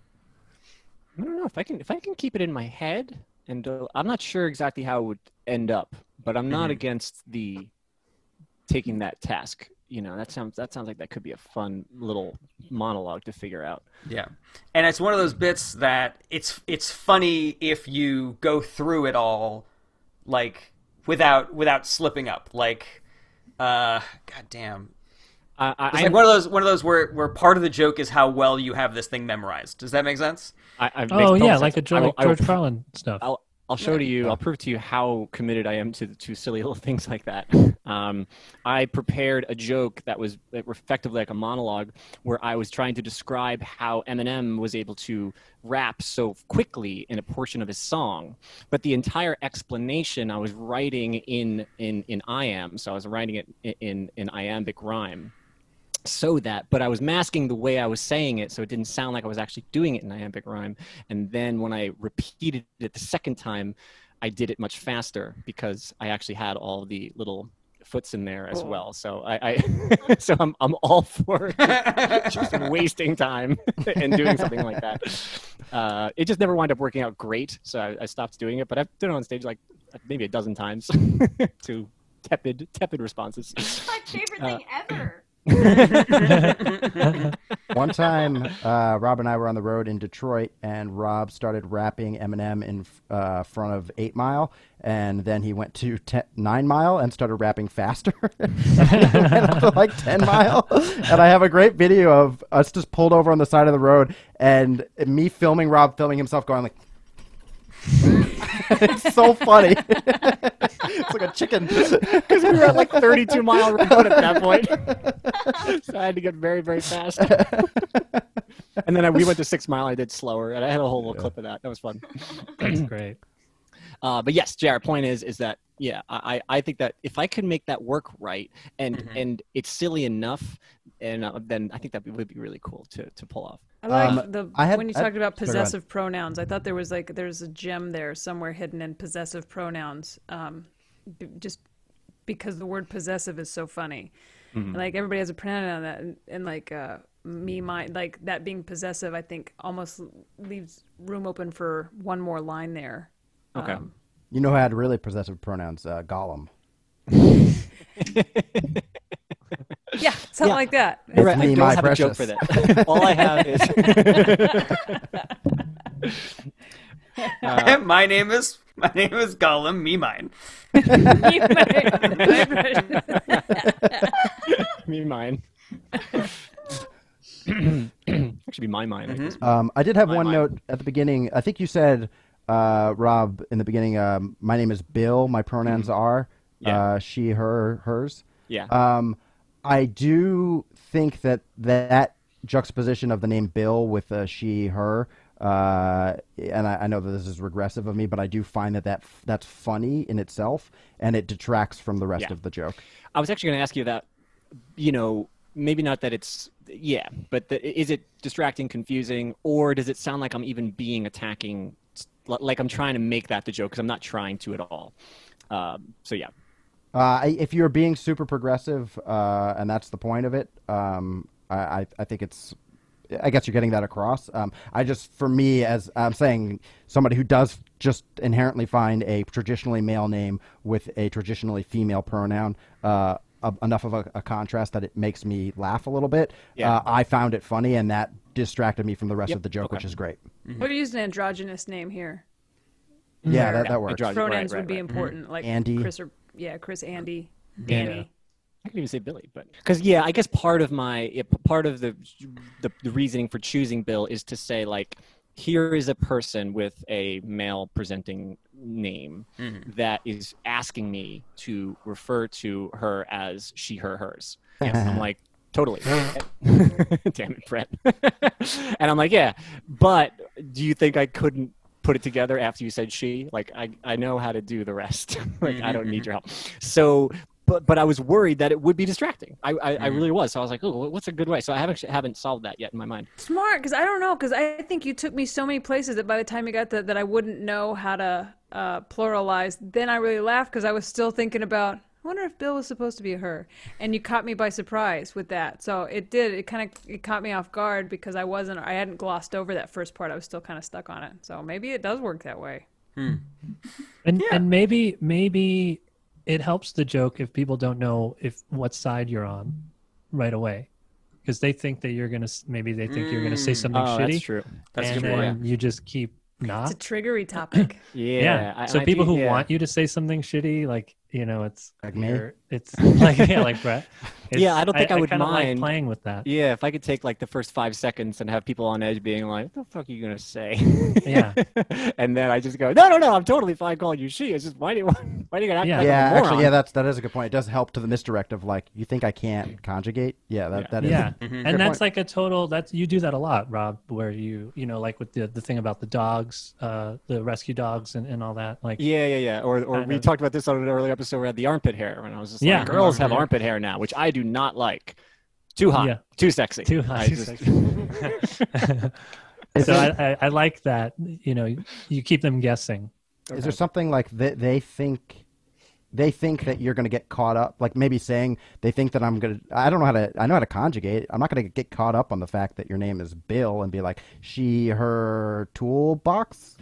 I don't know if I can if I can keep it in my head, and uh, I'm not sure exactly how it would end up, but I'm not Mhm. against the taking that task. You know, that sounds that sounds like that could be a fun little monologue to figure out. Yeah. And it's one of those bits that it's it's funny if you go through it all like without without slipping up. Like uh god damn. I, I, It's like one of those one of those where where part of the joke is how well you have this thing memorized. Does that make sense? I, I, Oh yeah, sense. like a I George, will- I will George Carlin stuff. I'll I'll show to you. I'll prove to you how committed I am to to silly little things like that. Um, I prepared a joke that was effectively like a monologue, where I was trying to describe how Eminem was able to rap so quickly in a portion of his song, but the entire explanation I was writing in in in iamb. So I was writing it in, in iambic rhyme so that but i was masking the way i was saying it so it didn't sound like i was actually doing it in iambic rhyme and then when i repeated it the second time i did it much faster because i actually had all the little foots in there as Cool. well so i, I so I'm, I'm all for just wasting time and doing something like that uh, it just never wound up working out great so I, I stopped doing it but i've done it on stage like maybe a dozen times to tepid tepid responses My favorite thing ever. One time, uh, Rob and I were on the road in Detroit, and Rob started rapping Eminem in uh, front of Eight Mile, and then he went to te- Nine Mile and started rapping faster, like Ten Mile. And I have a great video of us just pulled over on the side of the road, and me filming Rob filming himself going like. it's so funny. it's like a chicken. because we were at like 32 mile road at that point. so I had to get very, very fast. and then I, we went to six mile. I did slower, and I had a whole little clip of that. That was fun. That's great. Uh, but yes, JR, point is, is that yeah, I, I I think that if I can make that work right, and Mhm. and it's silly enough, and uh, then I think that would be really cool to to pull off. I like Um, the I had- when you I- talked about sorry, go ahead. possessive pronouns. I thought there was like there's a gem there somewhere hidden in possessive pronouns. Um, b- just because the word possessive is so funny. Mm-hmm. Like everybody has a pronoun on that, and, and like uh, me, my like that being possessive, I think almost leaves room open for one more line there. Okay. Um, You know who had really possessive pronouns? Uh, Gollum. Yeah, something Yeah. like that. You're right. me, I don't my have a joke for precious. that. All I have is. Uh, my name is my name is Gollum. Me mine. me mine. Actually, be my mine. I guess. Um, I did have My one mind. note at the beginning. I think you said, uh, Rob, in the beginning, um, my name is Bill. My pronouns are Mm-hmm. Yeah. uh, she, her, hers. Yeah. Um, I do think that that juxtaposition of the name Bill with uh, she, her, uh, and I, I know that this is regressive of me, but I do find that, that that's funny in itself, and it detracts from the rest Yeah. of the joke. I was actually going to ask you that. You know, maybe not that it's yeah, but the, is it distracting, confusing, or does it sound like I'm even being attacking? Like I'm trying to make that the joke because I'm not trying to at all. Um, so yeah, Uh, if you're being super progressive, uh, and that's the point of it, um, I, I, I think it's. I guess you're getting that across. Um, I just, for me, as I'm saying, somebody who does just inherently find a traditionally male name with a traditionally female pronoun uh, a, enough of a, a contrast that it makes me laugh a little bit. Yeah. Uh, I found it funny, and that distracted me from the rest Yep, of the joke, okay. which is great. We're you using an androgynous name here. Yeah, that, Yeah, that works. androgynous. Pronouns right, would be right. important, like Andy. Chris or yeah, Chris, Andy, Yeah. Danny. I can even say Billy, but because yeah, I guess part of my part of the, the the reasoning for choosing Bill is to say like, here is a person with a male presenting name mm-hmm. that is asking me to refer to her as she, her, hers. And I'm like, totally. Damn it, Brett. and I'm like, yeah, but do you think I couldn't put it together after you said she? Like, I, I know how to do the rest. like, I don't need mm-hmm, your help. Mm-hmm. So, but but I was worried that it would be distracting. I I, I mm-hmm. really was. So I was like, oh, what's a good way? So I haven't haven't solved that yet in my mind. Smart, because I don't know, because I think you took me so many places that by the time you got that, that I wouldn't know how to uh, pluralize. Then I really laughed because I was still thinking about. I wonder if Bill was supposed to be her, and you caught me by surprise with that. So it did. It kind of it caught me off guard because I wasn't. I hadn't glossed over that first part. I was still kind of stuck on it. So maybe it does work that way. And Yeah. and maybe maybe it helps the joke if people don't know if what side you're on right away, because they think that you're gonna maybe they think you're gonna say Mm. something Oh, shitty, that's true. That's a and good point. then you just keep not. It's a triggery topic. Yeah. I- so I people do- who yeah. want you to say something shitty, like you know, it's Like me? It's like yeah, like Brett. Yeah, I don't think I would kinda like mind. playing with that. Yeah, if I could take like the first five seconds and have people on edge being like, "What the fuck are you gonna say?" Yeah. and then I just go, "No, no, no, I'm totally fine calling you she. It's just why do you why do you gonna act Yeah. like yeah, a moron? actually, yeah, that's that is a good point. It does help to the misdirect of like, you think I can't conjugate? Yeah, that Yeah. that is. yeah Mhm. and that's point. like a total that's you do that a lot rob where you you know like with the the thing about the dogs uh the rescue dogs and, and all that like Yeah, yeah, yeah. Or, or we of. talked about this on an earlier episode where I had the armpit hair, and I was just Yeah. like, girls have armpit hair now, which I do not like. Too hot, Yeah. too sexy. too high I too just- sexy. So I, I, I like that you know you keep them guessing Is there something like they, they think they think that you're going to get caught up like maybe saying they think that I'm going to I don't know how to I know how to conjugate. I'm not going to get caught up on the fact that your name is Bill and be like she her toolbox.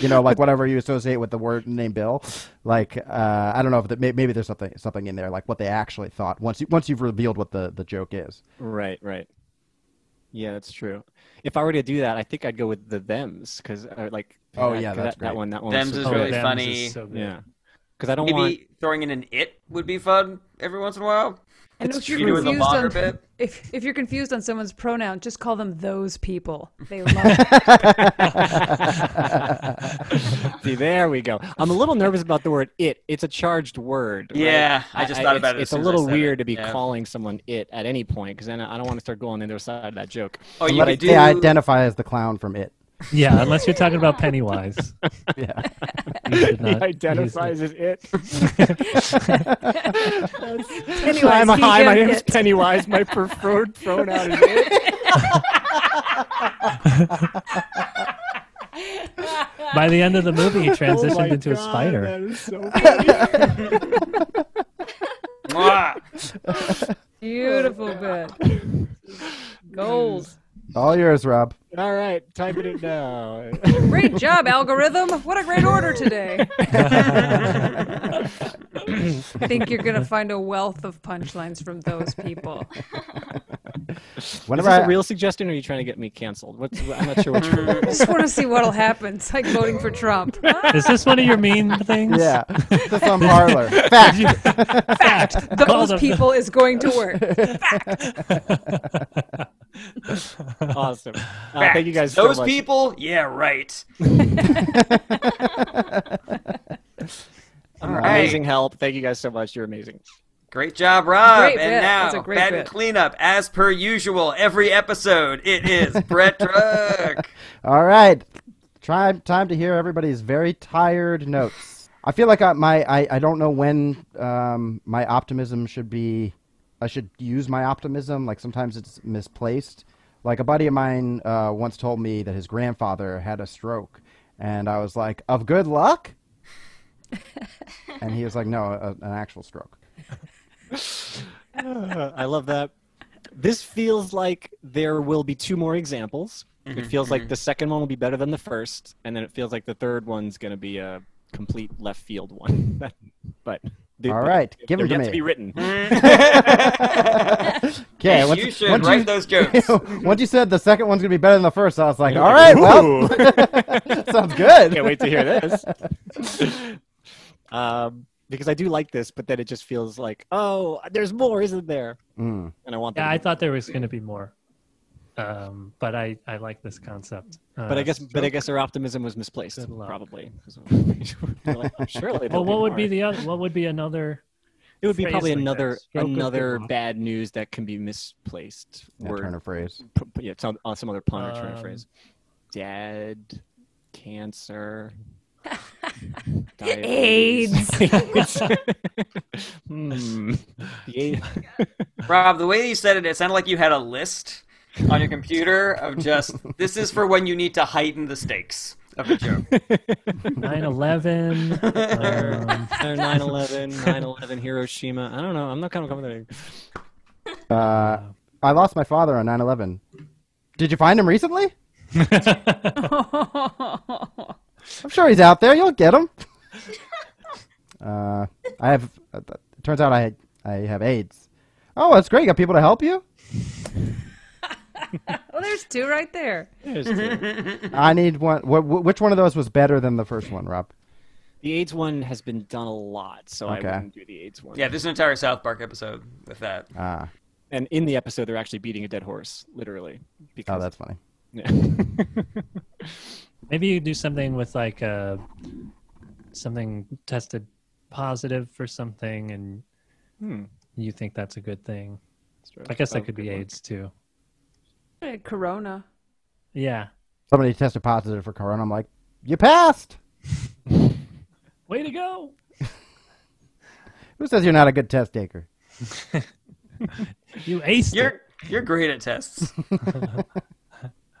You know, like whatever you associate with the word name Bill. Like uh, I don't know if the, may- maybe there's something something in there like what they actually thought once you, once you've revealed what the the joke is. Right, right. Yeah, that's true. If I were to do that, I think I'd go with the them's because, uh, like, Oh, that- yeah, 'cause that's that, that one. That one. Them's was is so really. Them's funny. is so. Yeah, because I don't Maybe want. throwing in an it would be fun every once in a while. And It's if you're true. You confused on bit? if if you're confused on someone's pronoun, just call them those people. They love it. See, there we go. I'm a little nervous about the word "it." It's a charged word. right? Yeah, I just thought it's, about it as It's a little said it. weird to be Yeah. calling someone "it" at any point because then I don't want to start going on the other side of that joke. Oh, you But could do. they identify as the clown from it. Yeah unless you're talking about pennywise Yeah. you should not he identifies as it. Pennywise, I'm he, hi. My name is. Pennywise. My preferred pronoun is it. by the end of the movie he transitioned Oh my into a God, spider That is so Mwah! Beautiful bit. Goals. All yours, Rob. All right, typing it now. Great job, algorithm. What a great order today. I think you're gonna find a wealth of punchlines from those people. Is Whenever this I, a real suggestion, or are you trying to get me canceled? What's, I'm not sure what you're. I just want to see what'll happen. It's like voting for Trump. Is this one of your mean things? yeah, this on Parler. Fact. Fact. Call Those people is going to work. awesome. Uh, thank you guys. so Those much. people? Yeah, right. Amazing help. Thank you guys so much. You're amazing. Great job, Rob. Great and bit. now, That's a great bad bit. cleanup. As per usual, every episode, it is Brett Truck. All right, try time to hear everybody's very tired notes. I feel like I, my I, I don't know when um, my optimism should be. I should use my optimism. Like sometimes it's misplaced. Like a buddy of mine uh, once told me that his grandfather had a stroke, and I was like, "Of good luck." and he was like, "No, a, an actual stroke." Uh, I love that. This feels like there will be two more examples. It feels like the second one will be better than the first, and then it feels like the third one's going to be a complete left field one. but the, All right, give they're them to yet to me. be written. Okay, Hey, once- you should once write those jokes. once you said the second one's gonna be better than the first, I was like, "All right, well, sounds good." Can't wait to hear this. um, because I do like this, but then it just feels like, oh, there's more, isn't there? Mm. And I want. Yeah, I thought there was going to be more, um, but I, I like this concept. Uh, But I guess, but I guess our optimism was misplaced, probably. luck. probably. 'cause we're like, oh, surely. Well, what would be the other? What would be another? It would be probably like another Stroke of good another bad news that can be misplaced. Yeah, word. turn of phrase. P- p- yeah, some uh, some other pun or turn of Um, phrase. Dead, cancer, AIDS. diabetes. hmm. AIDS- Rob, the way you said it, it sounded like you had a list on your computer of just this is for when you need to heighten the stakes of a joke. 9/11. um, 9/11, 9/11, Hiroshima. I don't know. I'm not kind of coming to. Uh, I lost my father on 9/11. Did you find him recently? I'm sure he's out there. You'll get him. Uh, I have. Uh, it turns out I I have AIDS. Oh, that's great. You got people to help you. Well, there's two right there. There's two. I need one. Wh- wh- which one of those was better than the first one, Rob? the AIDS one has been done a lot, so Okay. I wouldn't do the AIDS one. Yeah, there's an entire South Park episode with that. Ah, And in the episode, they're actually beating a dead horse, literally. Because oh, that's funny. Yeah. maybe you do something with like uh, something tested positive for something, and hmm. you think that's a good thing. I guess that could be good one. AIDS too. Corona. Yeah. Somebody tested positive for corona. I'm like, you passed. Way to go! Who says you're not a good test taker? You aced it. You're you're great at tests.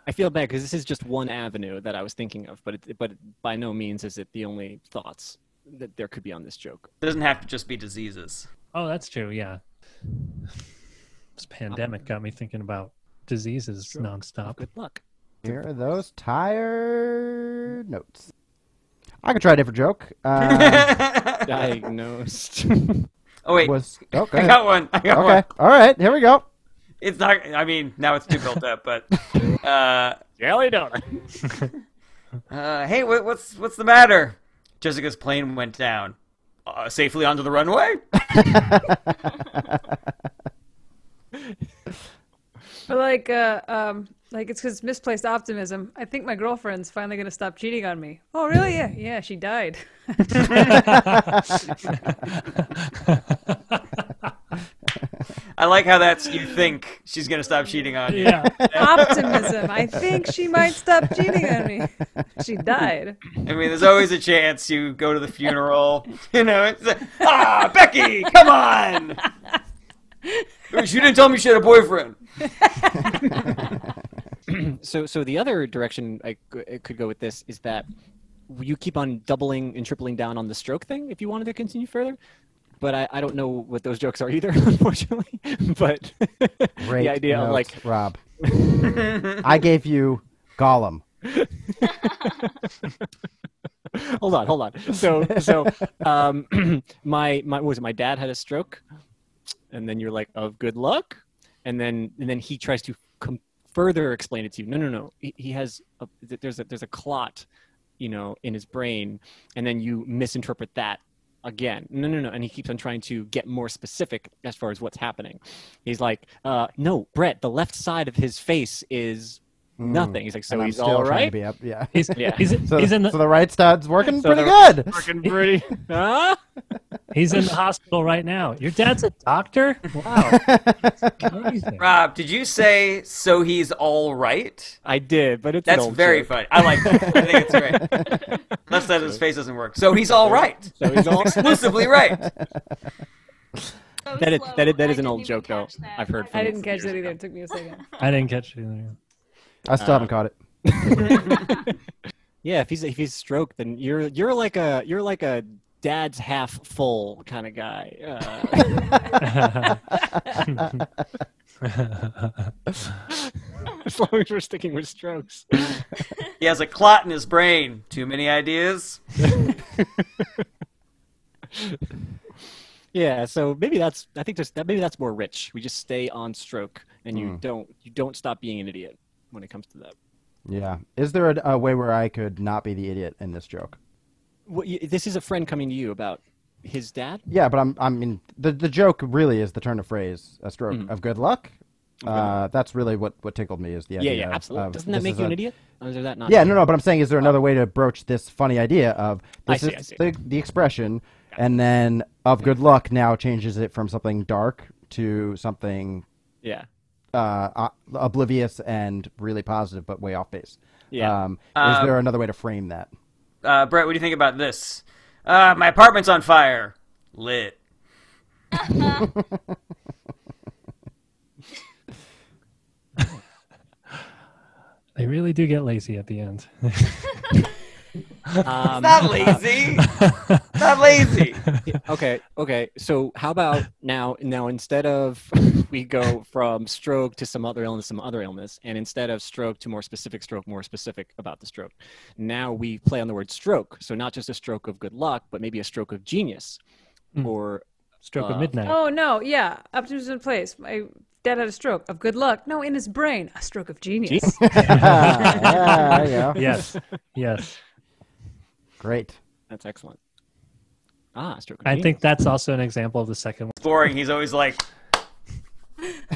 I feel bad because this is just one avenue that I was thinking of, but it, but by no means is it the only thoughts that there could be on this joke. It doesn't have to just be diseases. Oh, that's true. Yeah. This pandemic got me thinking about diseases nonstop. Good luck. Here are those tired notes. I could try a different joke. Uh, Diagnosed. Oh wait, was oh, go I ahead. got one. I got Okay, one. all right, here we go. It's not. I mean, now it's too built up, but. Uh, Jelly donut. uh, hey, what, what's what's the matter? Jessica's plane went down. Uh, safely onto the runway. But like, uh, um, like it's because misplaced optimism. I think my girlfriend's finally gonna stop cheating on me. Oh, really? Yeah, yeah. She died. I like how that's you think she's gonna stop cheating on you. Yeah. Optimism. I think she might stop cheating on me. She died. I mean, there's always a chance you go to the funeral. You know, it's a, ah, Becky, come on. She didn't tell me she had a boyfriend. so so the other direction I, it could go with this is that you keep on doubling and tripling down on the stroke thing if you wanted to continue further. But I, I don't know what those jokes are either, unfortunately. but the idea of like Rob. I gave you Gollum. hold on, hold on. So, so, um, my my what was it? My dad had a stroke, and then you're like, "Of good luck," and then and then he tries to com- further explain it to you. No, no, no. He, he has a, there's a there's a clot, you know, in his brain, and then you misinterpret that again. No, no, no. And he keeps on trying to get more specific as far as what's happening. He's like, uh, "No, Brett, the left side of his face is." Mm. Nothing. He's like, so And he's still all trying right. be up- yeah. He's, Yeah. he's, So, he's in the so the right side's working So pretty good. Working pretty. huh? he's in the hospital right now. Your dad's a doctor? Wow. Rob, did you say so he's all right? I did, but it's an That's old very joke. funny. I like that. I think it's great. Left side of his face doesn't work. So he's all right. So he's all Exclusively right. So That is- slow, that is- that I is an old joke, though. that. I've heard I from I didn't catch that either. It took me a second. I didn't catch it either. I still haven't caught it. Yeah, if he's if he's stroke, then you're you're like a you're like a dad's half full kind of guy. Uh, as long as we're sticking with strokes. He has a clot in his brain. Too many ideas. Yeah, so maybe that's I think just that maybe that's more rich. We just stay on stroke, and you Hmm. don't you don't stop being an idiot when it comes to that. Yeah. Is there a, a way where I could not be the idiot in this joke? What, you, this is a friend coming to you about his dad. Yeah, but I'm I mean the the joke really is the turn of phrase, a stroke Mhm. of good luck. Uh, that's really what what tickled me is the idea. yeah, of- absolutely. of Doesn't that make you a- an idiot? Or is that not? Yeah, no, no, but I'm saying, is there another way to broach this funny idea of this see, is. The, the expression, and then of good luck now changes it from something dark to something Yeah. Uh, uh, oblivious and really positive, but way off base. Yeah. Um, is Um, there another way to frame that? Uh, Brett, what do you think about this? Uh, my apartment's on fire. Lit. They really do get lazy at the end. Um, Not lazy. Not lazy. okay, okay. So how about now? Now instead of we go from stroke to some other illness, some other illness, and instead of stroke to more specific stroke, more specific about the stroke. Now we play on the word stroke. So not just a stroke of good luck, but maybe a stroke of genius, Hmm. or Stroke Uh, of midnight. Oh no, yeah, optimism in place. My dad had a stroke of good luck. No, in his brain, a stroke of genius. yeah, there you go. Yes. Yes. Great. that's excellent. Ah, stroke of I think that's also an example of the second one. Exploring, he's always like,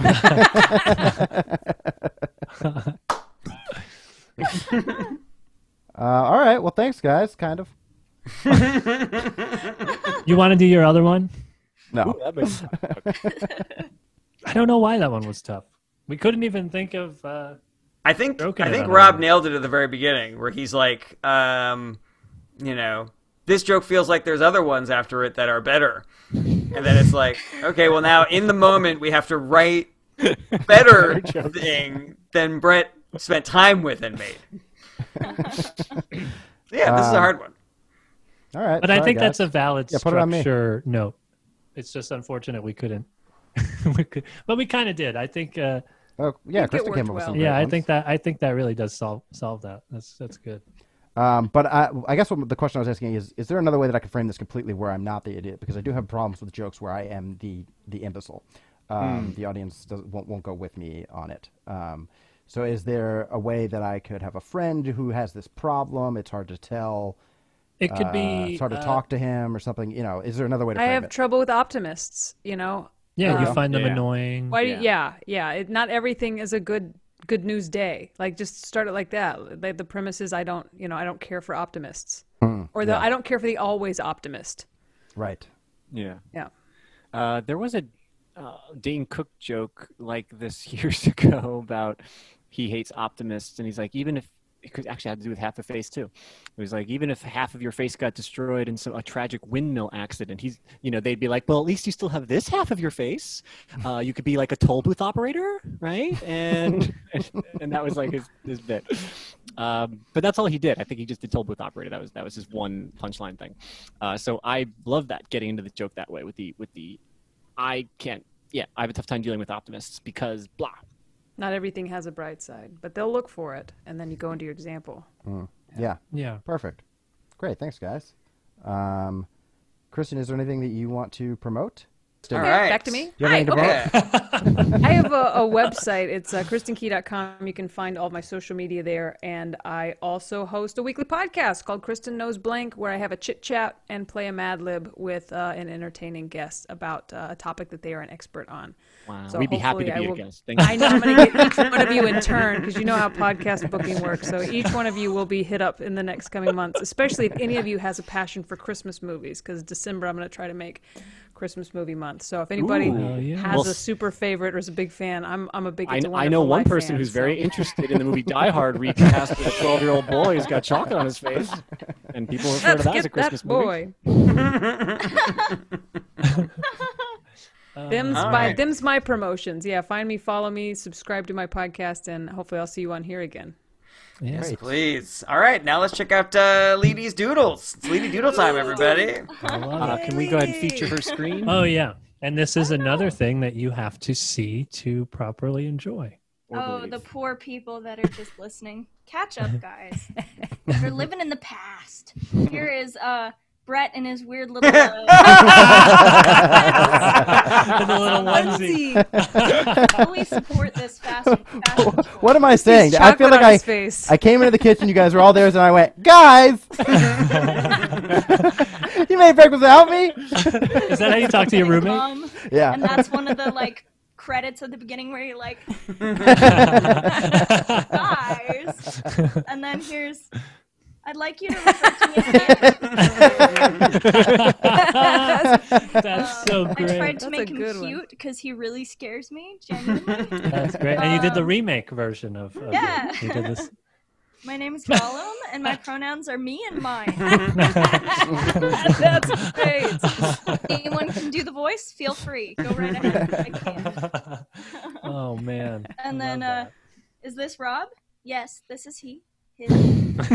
Uh, all right. Well, thanks, guys. Kind of. You want to do your other one? No. Ooh, that makes- I don't know why that one was tough. We couldn't even think of. Uh, I think Joking I think Rob it. nailed it at the very beginning, where he's like, um, you know, this joke feels like there's other ones after it that are better, and then it's like, okay, well now in the moment we have to write better thing than Brett spent time with and made. yeah, this is a Um, hard one. All right. but I think guys. that's a valid Yeah, put it on structure note. It's just unfortunate we couldn't. we could, but we kind of did. I think. Uh, Oh, yeah, think Krista came up with some. yeah, I ones. think that I think that really does solve solve that. That's that's good. Um, but I, I guess what the question I was asking is: Is there another way that I can frame this completely where I'm not the idiot? Because I do have problems with jokes where I am the the imbecile. Um, The audience does, won't won't go with me on it. Um, so, is there a way that I could have a friend who has this problem? It's hard to tell. It could uh, be. it's hard to uh, talk to him or something. You know, is there another way to I frame have it? trouble with optimists. You know, Yeah, you Uh, find them Yeah. annoying. why? do Yeah. Yeah, yeah. It, not everything is a good good news day. Like just start it like that. The, the premise is I don't, you know, I don't care for optimists, Hmm, or the yeah. I don't care for the always optimist. right. yeah. Yeah. Uh, there was a uh, Dane Cook joke like this years ago about he hates optimists, and he's like, even if it could actually have to do with half the face too. It was like even if half of your face got destroyed in some a tragic windmill accident, he's you know they'd be like, well, at least you still have this half of your face. Uh, you could be like a toll booth operator, right? And and, that was like his his bit. Um, but that's all he did. I think he just did toll booth operator. That was that was his one punchline thing. Uh, so I love that getting into the joke that way with the with the I can't. Yeah, I have a tough time dealing with optimists because blah. Not everything has a bright side, but they'll look for it, and then you go into your example. Yeah. Yeah. Perfect. great. Thanks, guys. Um, Kristen, is there anything that you want to promote? All Okay, right. back to me. You have Hi, to okay. Okay. I have a, a website. It's uh, kristenkey.com. You can find all my social media there. And I also host a weekly podcast called Kristen Knows Blank, where I have a chit chat and play a Mad Lib with uh, an entertaining guest about uh, a topic that they are an expert on. Wow. So We'd be happy to be I a will- guest. Thank you. I know I'm going to get each one of you in turn because you know how podcast booking works. So each one of you will be hit up in the next coming months, especially if any of you has a passion for Christmas movies because December I'm going to try to make Christmas movie month. So if anybody Ooh. Oh, yeah. has Well, a s- super favorite or is a big fan, I'm I'm a big. I, It's know one person fan, who's so- very interested in the movie Die Hard recast with a 12 year old boy who's got chocolate on his face. And people refer Let's to that as a get that Christmas movie. Boy. Them's my right. them's my promotions. Yeah, find me, follow me, subscribe to my podcast, and hopefully I'll see you on here again. Yes. Great. Please. All right, now let's check out uh, Leedy's Doodles. It's Leedy Doodle time, everybody. Uh, can we go ahead and feature her screen? Oh yeah, and this is another thing that you have to see to properly enjoy. Oh, believe? the poor people that are just listening. Catch up, guys. They're living in the past. Here is uh Brett and his weird little. Uh, the little onesie. fully support this fast. fast What am I saying? He's I feel like I face. I came into the kitchen. You guys were all there, and I went, guys. you made breakfast without me? Is that how you talk to your roommate? Um, Yeah. and that's one of the like credits at the beginning where you're like, guys. And then here's, I'd like you to refer to me as That's so great. I tried to That's make him cute because he really scares me, genuinely. That's great. And you did the Um, remake version of, of yeah. it. You did this. My name is Gollum, and my pronouns are me and mine. That's great. Anyone can do the voice? Feel free. Go right ahead. I can. oh man. And I then, love uh, that. is this Rob? Yes, this is he. His.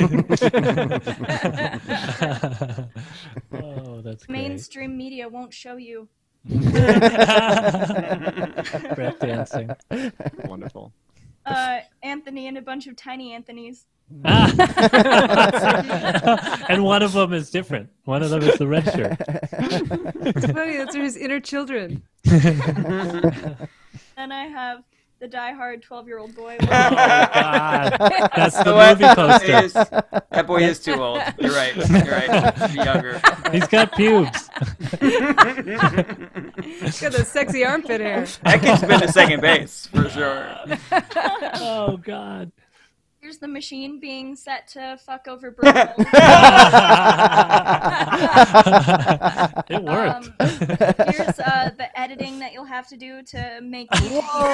oh, that's great. Mainstream media won't show you. Breath dancing. Wonderful. Uh, Anthony and a bunch of tiny Anthonys. and one of them is different. One of them is the red shirt. It's funny. Those are his inner children. Then I have the die-hard 12-year-old boy. Oh God, that's the So movie poster. Is- that boy is too old. You're right. You're right. He should be younger. He's got pubes. He's got the sexy armpit hair. That kid's been to second base for sure. Oh God. Here's the machine being set to fuck over Bruno. it worked. Um, here's uh, the editing that you'll have to do to make these. wow.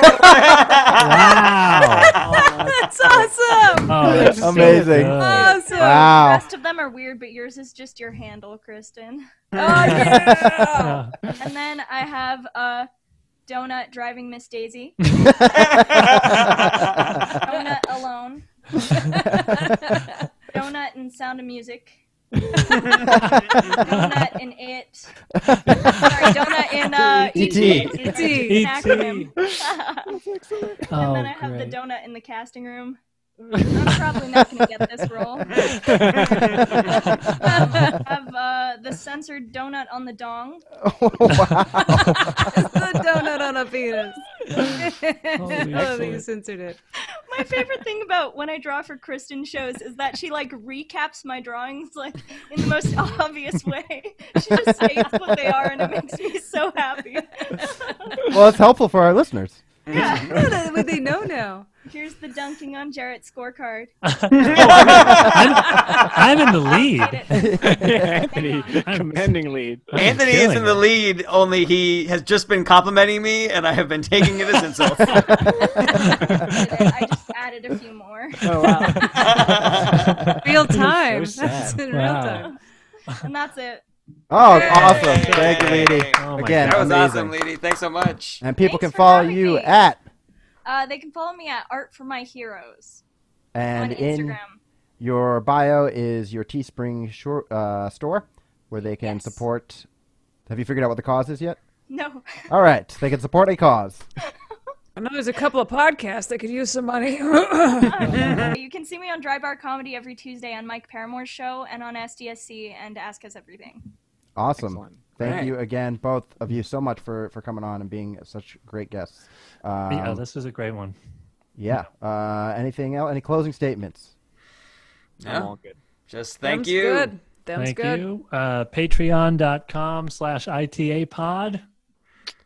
That's awesome. Oh, that's Amazing. good. Awesome. The rest of them are weird, but yours is just your handle, Kristen. Oh yeah. And then I have uh, Donut driving Miss Daisy. Donut alone. Donut and Sound of Music. donut in It. Sorry, Donut in uh, E.T.. It's E.T.. an acronym. Oh, and then I have the donut in the casting room. I'm probably not going to get this role. I have uh, the censored donut on the dong. oh the donut on a penis. Holy oh, you censored it. My favorite thing about when I draw for Kristen shows is that she like recaps my drawings like in the most obvious way. She just states what they are, and it makes me so happy. well, it's helpful for our listeners. yeah. Oh, that- they know now. Here's the dunking on Jarrett's scorecard. Oh, I'm, I'm in the lead. Anthony, commanding lead. I'm Anthony is in the it. lead, only he has just been complimenting me, and I have been taking it as insults. I just added a few more, Oh, wow. Real time. so sad. That's in real time. and that's it. Oh, Yay. awesome! Thank you, Lady. Oh Again, that was amazing. awesome, lady. Thanks so much. And people Thanks can follow you me. at Uh, they can follow me at Art for My Heroes and on in Instagram. your bio is your Teespring short, uh, store where they can Yes. support. Have you figured out what the cause is yet? No. All right, they can support a cause. I know there's a couple of podcasts that could use some money. you can see me on Dry Bar Comedy every Tuesday on Mike Paramore's show and on SDSC and Ask Us Everything. Awesome. Excellent. Thank Alright. you again, both of you, so much for for coming on and being such great guests. Um, yeah, this is a great one. yeah. Uh, anything else? Any closing statements? I'm No, all good. just thank Them's you. Good. Them's Thank good. you. Uh, Patreon.com slash ITA pod.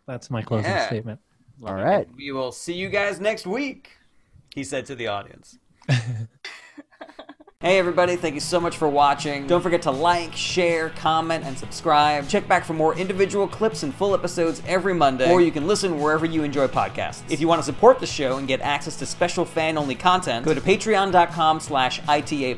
That's my closing Yeah. statement. All right. We will see you guys next week, he said to the audience. Hey everybody, thank you so much for watching. Don't forget to like, share, comment, and subscribe. Check back for more individual clips and full episodes every Monday, or you can listen wherever you enjoy podcasts. If you want to support the show and get access to special fan-only content, go to patreon.com slash ITA